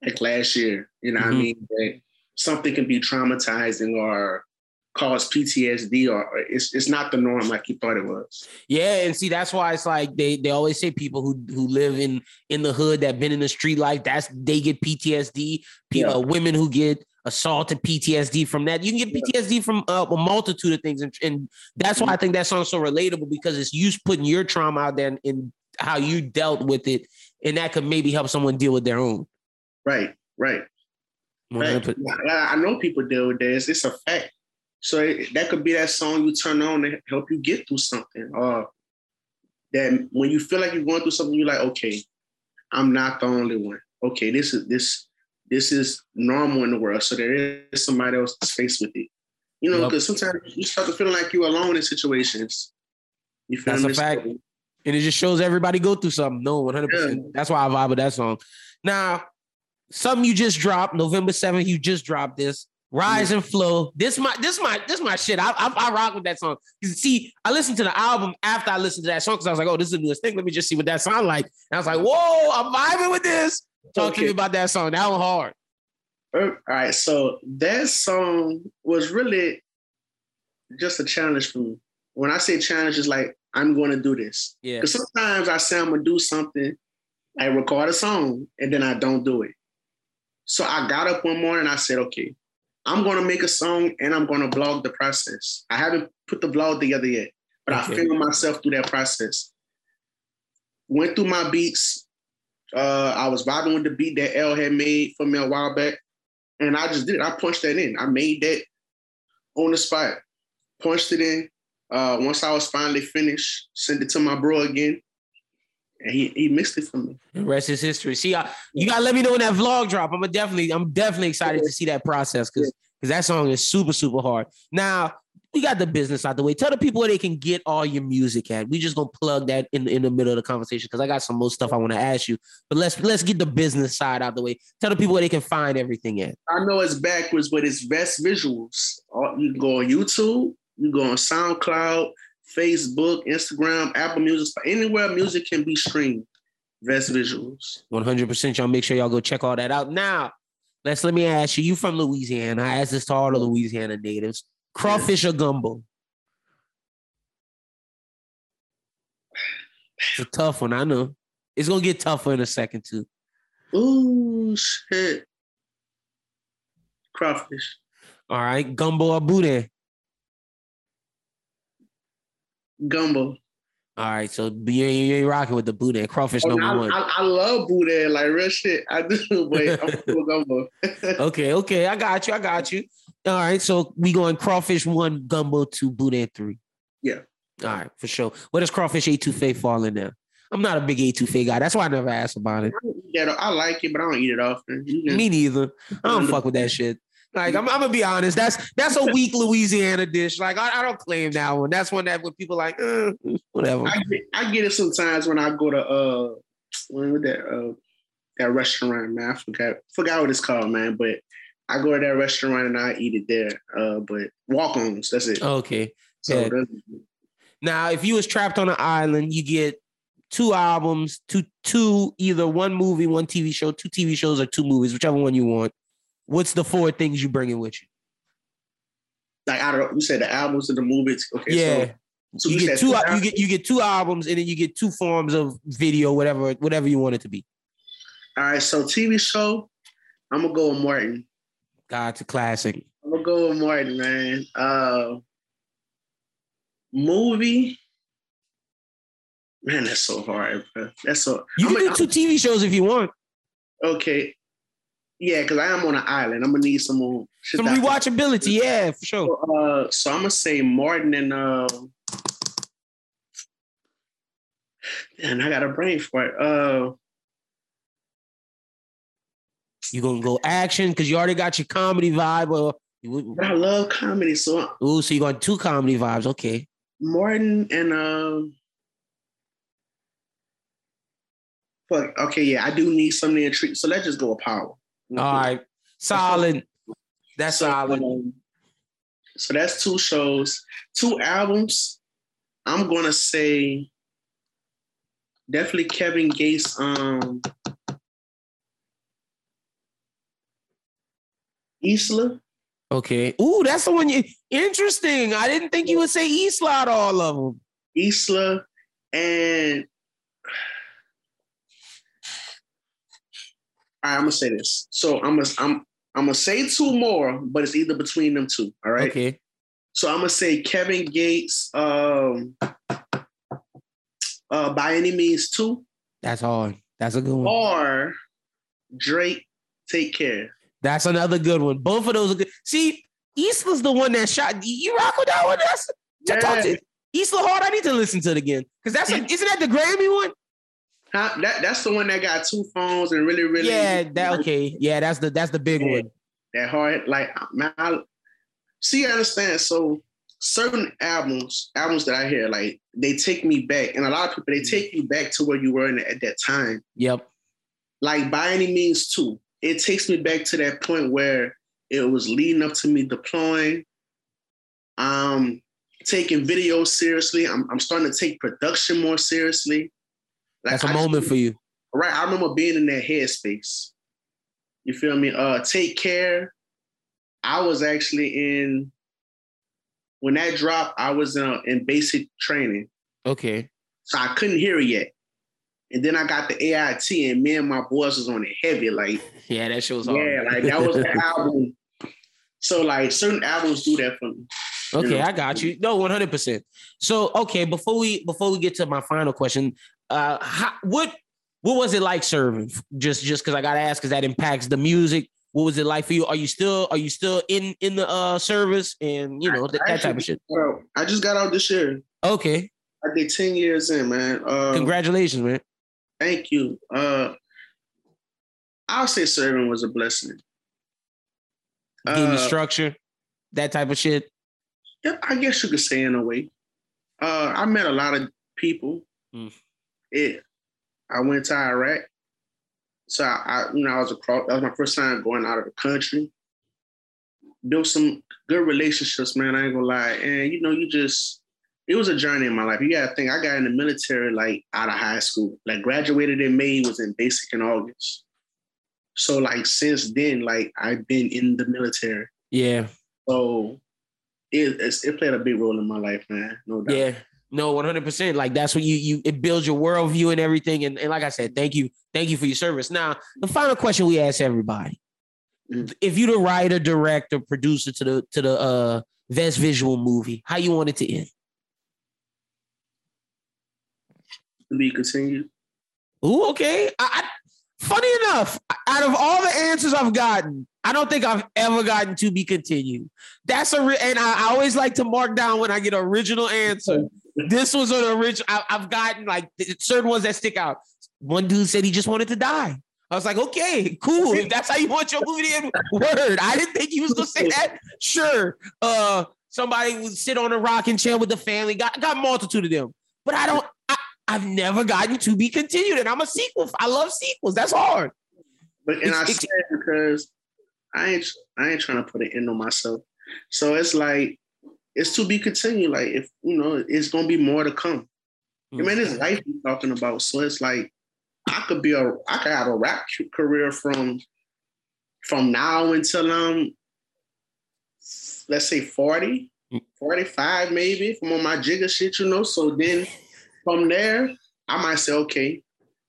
Speaker 7: like last year. You know, what I
Speaker 1: mm-hmm.
Speaker 7: mean that something can be traumatizing or cause PTSD, or, or it's it's not the norm like you thought it was.
Speaker 1: Yeah, and see that's why it's like they they always say people who who live in in the hood that been in the street life that's they get PTSD. People,
Speaker 7: Yeah.
Speaker 1: Uh, women who get assaulted PTSD from that. You can get PTSD from uh, a multitude of things, and, and that's why I think that song's so relatable because it's you putting your trauma out there and, and how you dealt with it, and that could maybe help someone deal with their own.
Speaker 7: Right, right.
Speaker 1: Right.
Speaker 7: I know people deal with this. It's a fact. So it, that could be that song you turn on to help you get through something. Or that when you feel like you're going through something, you're like, okay, I'm not the only one. Okay, this is this this is normal in the world. So there is somebody else that's faced with it. You know,
Speaker 1: Yep.
Speaker 7: because sometimes you start to feel like you're alone in situations. You feel
Speaker 1: That's a fact. and it just shows everybody go through something. No, one hundred percent. That's why I vibe with that song. Now, something you just dropped, November seventh. You just dropped this. Rise and flow. This my this my this my shit. I, I I rock with that song. See, I listened to the album after I listened to that song because I was like, oh, this is the newest thing. Let me just see what that sound like. And I was like, whoa, I'm vibing with this. Talk to me about that song. That one hard.
Speaker 7: Uh, All right, so that song was really just a challenge for me. When I say challenge, it's like I'm going to do this.
Speaker 1: Yeah.
Speaker 7: Because sometimes I say I'm gonna do something, I record a song, and then I don't do it. So I got up one morning, I said, okay, I'm gonna make a song and I'm gonna vlog the process. I haven't put the vlog together yet, but I
Speaker 1: Okay.
Speaker 7: filmed myself through that process. Went through my beats. Uh, I was vibing with the beat that L had made for me a while back. And I just did it. I punched that in. I made that on the spot. Punched it in. Uh, once I was finally finished, sent it to my bro again. And he, he mixed it for me.
Speaker 1: The rest is history. See, I, you gotta let me know when that vlog drop. I'm definitely, I'm definitely excited to see that process because because that song is super, super hard. Now we got the business out the way. Tell the people where they can get all your music at. We just gonna plug that in, in the middle of the conversation because I got some more stuff I want to ask you. But let's let's get the business side out the way. Tell the people where they can find everything at.
Speaker 7: I know it's backwards, but it's Vest Visuals. Uh, You can go on YouTube, you go on SoundCloud, Facebook, Instagram, Apple Music, anywhere music can be streamed. Vest Visuals.
Speaker 1: 100%. Y'all make sure y'all go check all that out. Now, let's let me ask you. You from Louisiana? I asked this to all the Louisiana natives. Crawfish or gumbo? It's a tough one. I know. It's gonna get tougher in a second too.
Speaker 7: Ooh, shit. Crawfish.
Speaker 1: All right, gumbo or boudin.
Speaker 7: Gumbo.
Speaker 1: All right, so you you rocking with the boudin. And Crawfish
Speaker 7: Oh,
Speaker 1: number
Speaker 7: I,
Speaker 1: one.
Speaker 7: I, I love boudin, like real shit. I do, but I'm cool gumbo.
Speaker 1: Okay, okay, I got you. I got you. All right, so we going crawfish one, gumbo two, boudin three.
Speaker 7: Yeah.
Speaker 1: All right, for sure. Where does crawfish étouffée fall in there? I'm not a big étouffée guy. That's why I never asked about it.
Speaker 7: Yeah, I like it, but I don't eat it often.
Speaker 1: Me neither. I don't fuck with that shit. Like I'm, I'm gonna be honest. That's that's a weak Louisiana dish. Like I, I don't claim that one. That's one that when people like uh, whatever.
Speaker 7: I get, I get it sometimes when I go to uh when with that uh that restaurant, man. I forgot forgot what it's called, man. But I go to that restaurant and I eat it there. Uh, but Walk-On's, that's it.
Speaker 1: Okay.
Speaker 7: so
Speaker 1: yeah.
Speaker 7: that's,
Speaker 1: Now, if you was trapped on an island, you get two albums, two two either one movie, one TV show, two TV shows, or two movies, whichever one you want. What's the four things you bringing with you?
Speaker 7: like I don't. Know. You said the albums and the movies. Okay,
Speaker 1: yeah,
Speaker 7: So, so
Speaker 1: you
Speaker 7: you,
Speaker 1: get two. You get you get two albums, and then you get two forms of video, whatever whatever you want it to be.
Speaker 7: All right, so TV show. I'm gonna go with Martin.
Speaker 1: God, it's a classic.
Speaker 7: I'm gonna go with Martin, man. Uh, movie. Man, that's so hard, bro. That's so.
Speaker 1: You
Speaker 7: I'm
Speaker 1: can
Speaker 7: a-
Speaker 1: do two TV shows if you want.
Speaker 7: Okay. Yeah, because I am on an island. I'm gonna need some more
Speaker 1: Some rewatchability, yeah, for sure.
Speaker 7: Uh, so I'm gonna say Martin and uh, and I got a brain for it. Uh,
Speaker 1: You gonna go action because you already got your comedy vibe, or
Speaker 7: but I love comedy, so
Speaker 1: ooh, so you got two comedy vibes. Okay,
Speaker 7: Martin and uh, fuck. Okay, yeah, I do need something to treat. So let's just go with Power.
Speaker 1: All right, solid. That's
Speaker 7: So,
Speaker 1: solid.
Speaker 7: um, so that's two shows, two albums. I'm gonna say definitely Kevin Gates. Um, Islah.
Speaker 1: Okay. Ooh, that's the one you interesting. I didn't think you would say Islah out of all of them.
Speaker 7: Islah, and right, I'm gonna say this. So I'm gonna I'm I'm gonna say two more, but it's either between them two. All right.
Speaker 1: Okay.
Speaker 7: So I'm gonna say Kevin Gates, um, uh, by any means two,
Speaker 1: That's hard. That's a good one.
Speaker 7: or Drake, take care.
Speaker 1: That's another good one. Both of those are good. See, Islah's the one that shot. You rock with that one? That's
Speaker 7: Yeah.
Speaker 1: talk to Islah hard. I need to listen to it again because that's a, isn't that the Grammy one?
Speaker 7: Huh? That that's the one that got two phones and really really
Speaker 1: Yeah, that okay. Yeah, that's the that's the big
Speaker 7: Yeah.
Speaker 1: one.
Speaker 7: that hard. Like man, I, see, I understand. So certain albums, albums that I hear, like they take me back, and a lot of people they take you back to where you were in, at that time.
Speaker 1: Yep.
Speaker 7: Like by any means, too, it takes me back to that point where it was leading up to me deploying. Um, taking videos seriously. I'm, I'm starting to take production more seriously. Like,
Speaker 1: That's a
Speaker 7: I-
Speaker 1: moment for you.
Speaker 7: right? I remember being in that headspace. You feel me? Uh, take care. I was actually in when that dropped. I was uh, in basic training,
Speaker 1: Okay.
Speaker 7: so I couldn't hear it yet. And then I got the AIT, and me and my boys was on it heavy. Like,
Speaker 1: Yeah, that show's hard.
Speaker 7: yeah, like that was the album. So like certain albums do that for me.
Speaker 1: Okay,
Speaker 7: know.
Speaker 1: I got you. No, one hundred percent. So, okay, before we before we get to my final question, uh, how, what what was it like serving? Just just because I gotta ask, because that impacts the music. What was it like for you? Are you still are you still in in the uh service and you know that, that type of shit?
Speaker 7: Bro, I just got out this year.
Speaker 1: Okay,
Speaker 7: I did 10 years in, man. Uh,
Speaker 1: congratulations, man.
Speaker 7: Thank you. Uh, I'll say serving was a blessing.
Speaker 1: Give you
Speaker 7: Uh,
Speaker 1: structure, that type of shit.
Speaker 7: yeah, I guess you could say in a way. Uh, I met a lot of people.
Speaker 1: Mm.
Speaker 7: It. I went to Iraq, so I, I, you know, I was across. That was my first time going out of the country. Built some good relationships, man. I ain't gonna lie, and you know, you just. It was a journey in my life. You gotta think. I got in the military like out of high school. Like graduated in May, was in basic in August. So like since then, like I've been in the military.
Speaker 1: Yeah,
Speaker 7: So it it played a big role in my life, man. No doubt.
Speaker 1: yeah. No, one hundred percent. Like that's what you you it builds your worldview and everything. And, and like I said, thank you, thank you for your service. Now, the final question we ask everybody:
Speaker 7: Mm.
Speaker 1: If you the writer, director, producer to the to the uh Vest Visual movie, how you want it to end?
Speaker 7: To be continued.
Speaker 1: Ooh, okay. I, I, funny enough, out of all the answers I've gotten, I don't think I've ever gotten to be continued. That's a re- and I, I always like to mark down when I get an original answer. This was an original. I, I've gotten like certain ones that stick out. One dude said he just wanted to die. I was like, okay, cool. If that's how you want your movie to end, word. I didn't think he was gonna say that. Sure. Uh, somebody would sit on a rocking chair with the family. Got got multitude of them, but I don't. I, I've never gotten to be continued, and I'm a sequel. I love sequels. That's hard.
Speaker 7: But and I
Speaker 1: It's-
Speaker 7: said because I ain't I ain't trying to put an end on myself. So it's like it's to be continued. Like if you know, it's gonna be more to come. I mean, it's mm-hmm. life we're talking about. So it's like I could be a I could have a rap career from from now until I'm let's say 40, mm. 45 maybe from on my jigger shit, you know. So then from there, I might say, okay,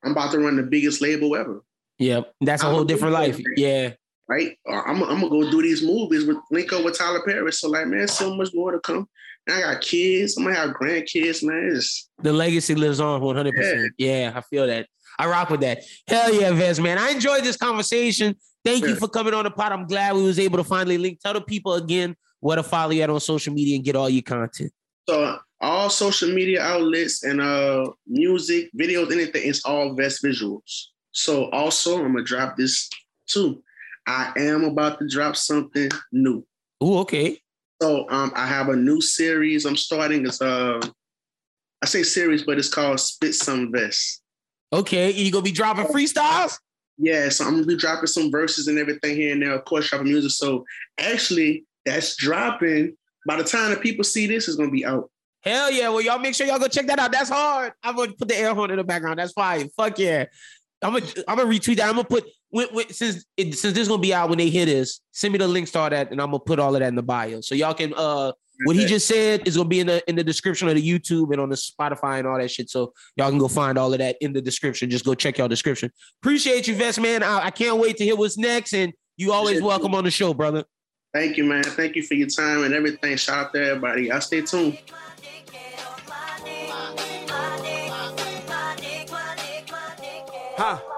Speaker 7: I'm about to run the biggest label ever.
Speaker 1: Yep, that's a
Speaker 7: I'm
Speaker 1: whole
Speaker 7: a
Speaker 1: different life. Yeah,
Speaker 7: right? Or I'm, I'm gonna go do these movies with link up with Tyler Perry. So like, man, so much more to come. And I got kids. I'm gonna have grandkids, man. It's,
Speaker 1: the legacy lives on 100. percent Yeah, I feel that. I rock with that. Hell yeah, Vez, man. I enjoyed this conversation. Thank you for coming on the pod. I'm glad we was able to finally link. Tell the people again where to follow you at on social media and get all your content.
Speaker 7: so all social media outlets and uh music, videos, anything, it's all Vest Visuals. So also, I'm gonna drop this too. I am about to drop something new.
Speaker 1: Ooh, okay.
Speaker 7: So um, I have a new series I'm starting. It's uh, I say series, but it's called Spit Some Vest.
Speaker 1: Okay. You gonna be dropping freestyles?
Speaker 7: Yeah, so I'm gonna be dropping some verses and everything here and there, of course, dropping music. So actually, that's dropping. By the time the people see this, it's gonna be out.
Speaker 1: Hell yeah. Well, y'all make sure y'all go check that out. That's hard. I'm gonna put the air horn in the background. That's fine. Fuck yeah. I'm gonna I'm gonna retweet that. I'm gonna put when, when, since it, since this is gonna be out when they hear this, send me the links to all that, and I'm gonna put all of that in the bio. So y'all can uh what he just said is gonna be in the in the description of the YouTube and on the Spotify and all that shit. So y'all can go find all of that in the description. Just go check y'all description. Appreciate you, Vest man. I, I can't wait to hear what's next. And you always
Speaker 7: Appreciate
Speaker 1: welcome on the show, brother.
Speaker 7: Thank you, man. Thank you for your time and everything. Shout out to everybody. Y'all stay tuned.
Speaker 8: Huh? Huh?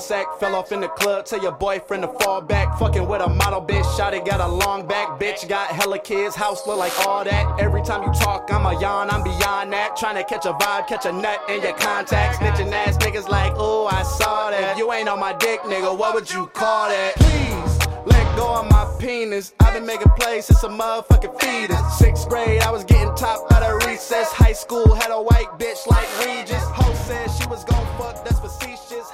Speaker 8: Sack, fell off in the club. Tell your boyfriend to fall back. Fucking with a model bitch, shotty got a long back. Bitch got hella kids, house look like all that. Every time you talk, I'm a yawn, I'm beyond that. Trying to catch a vibe, catch a nut in your contacts. Snitching ass niggas like, oh, I saw that. If you ain't on my dick, nigga, what would you call that? Please. Let go of my penis. I've been making plays since a motherfucking fetus. Sixth grade, I was getting top out of recess. High school had a white bitch like Regis. Ho said she was gon' fuck, that's facetious.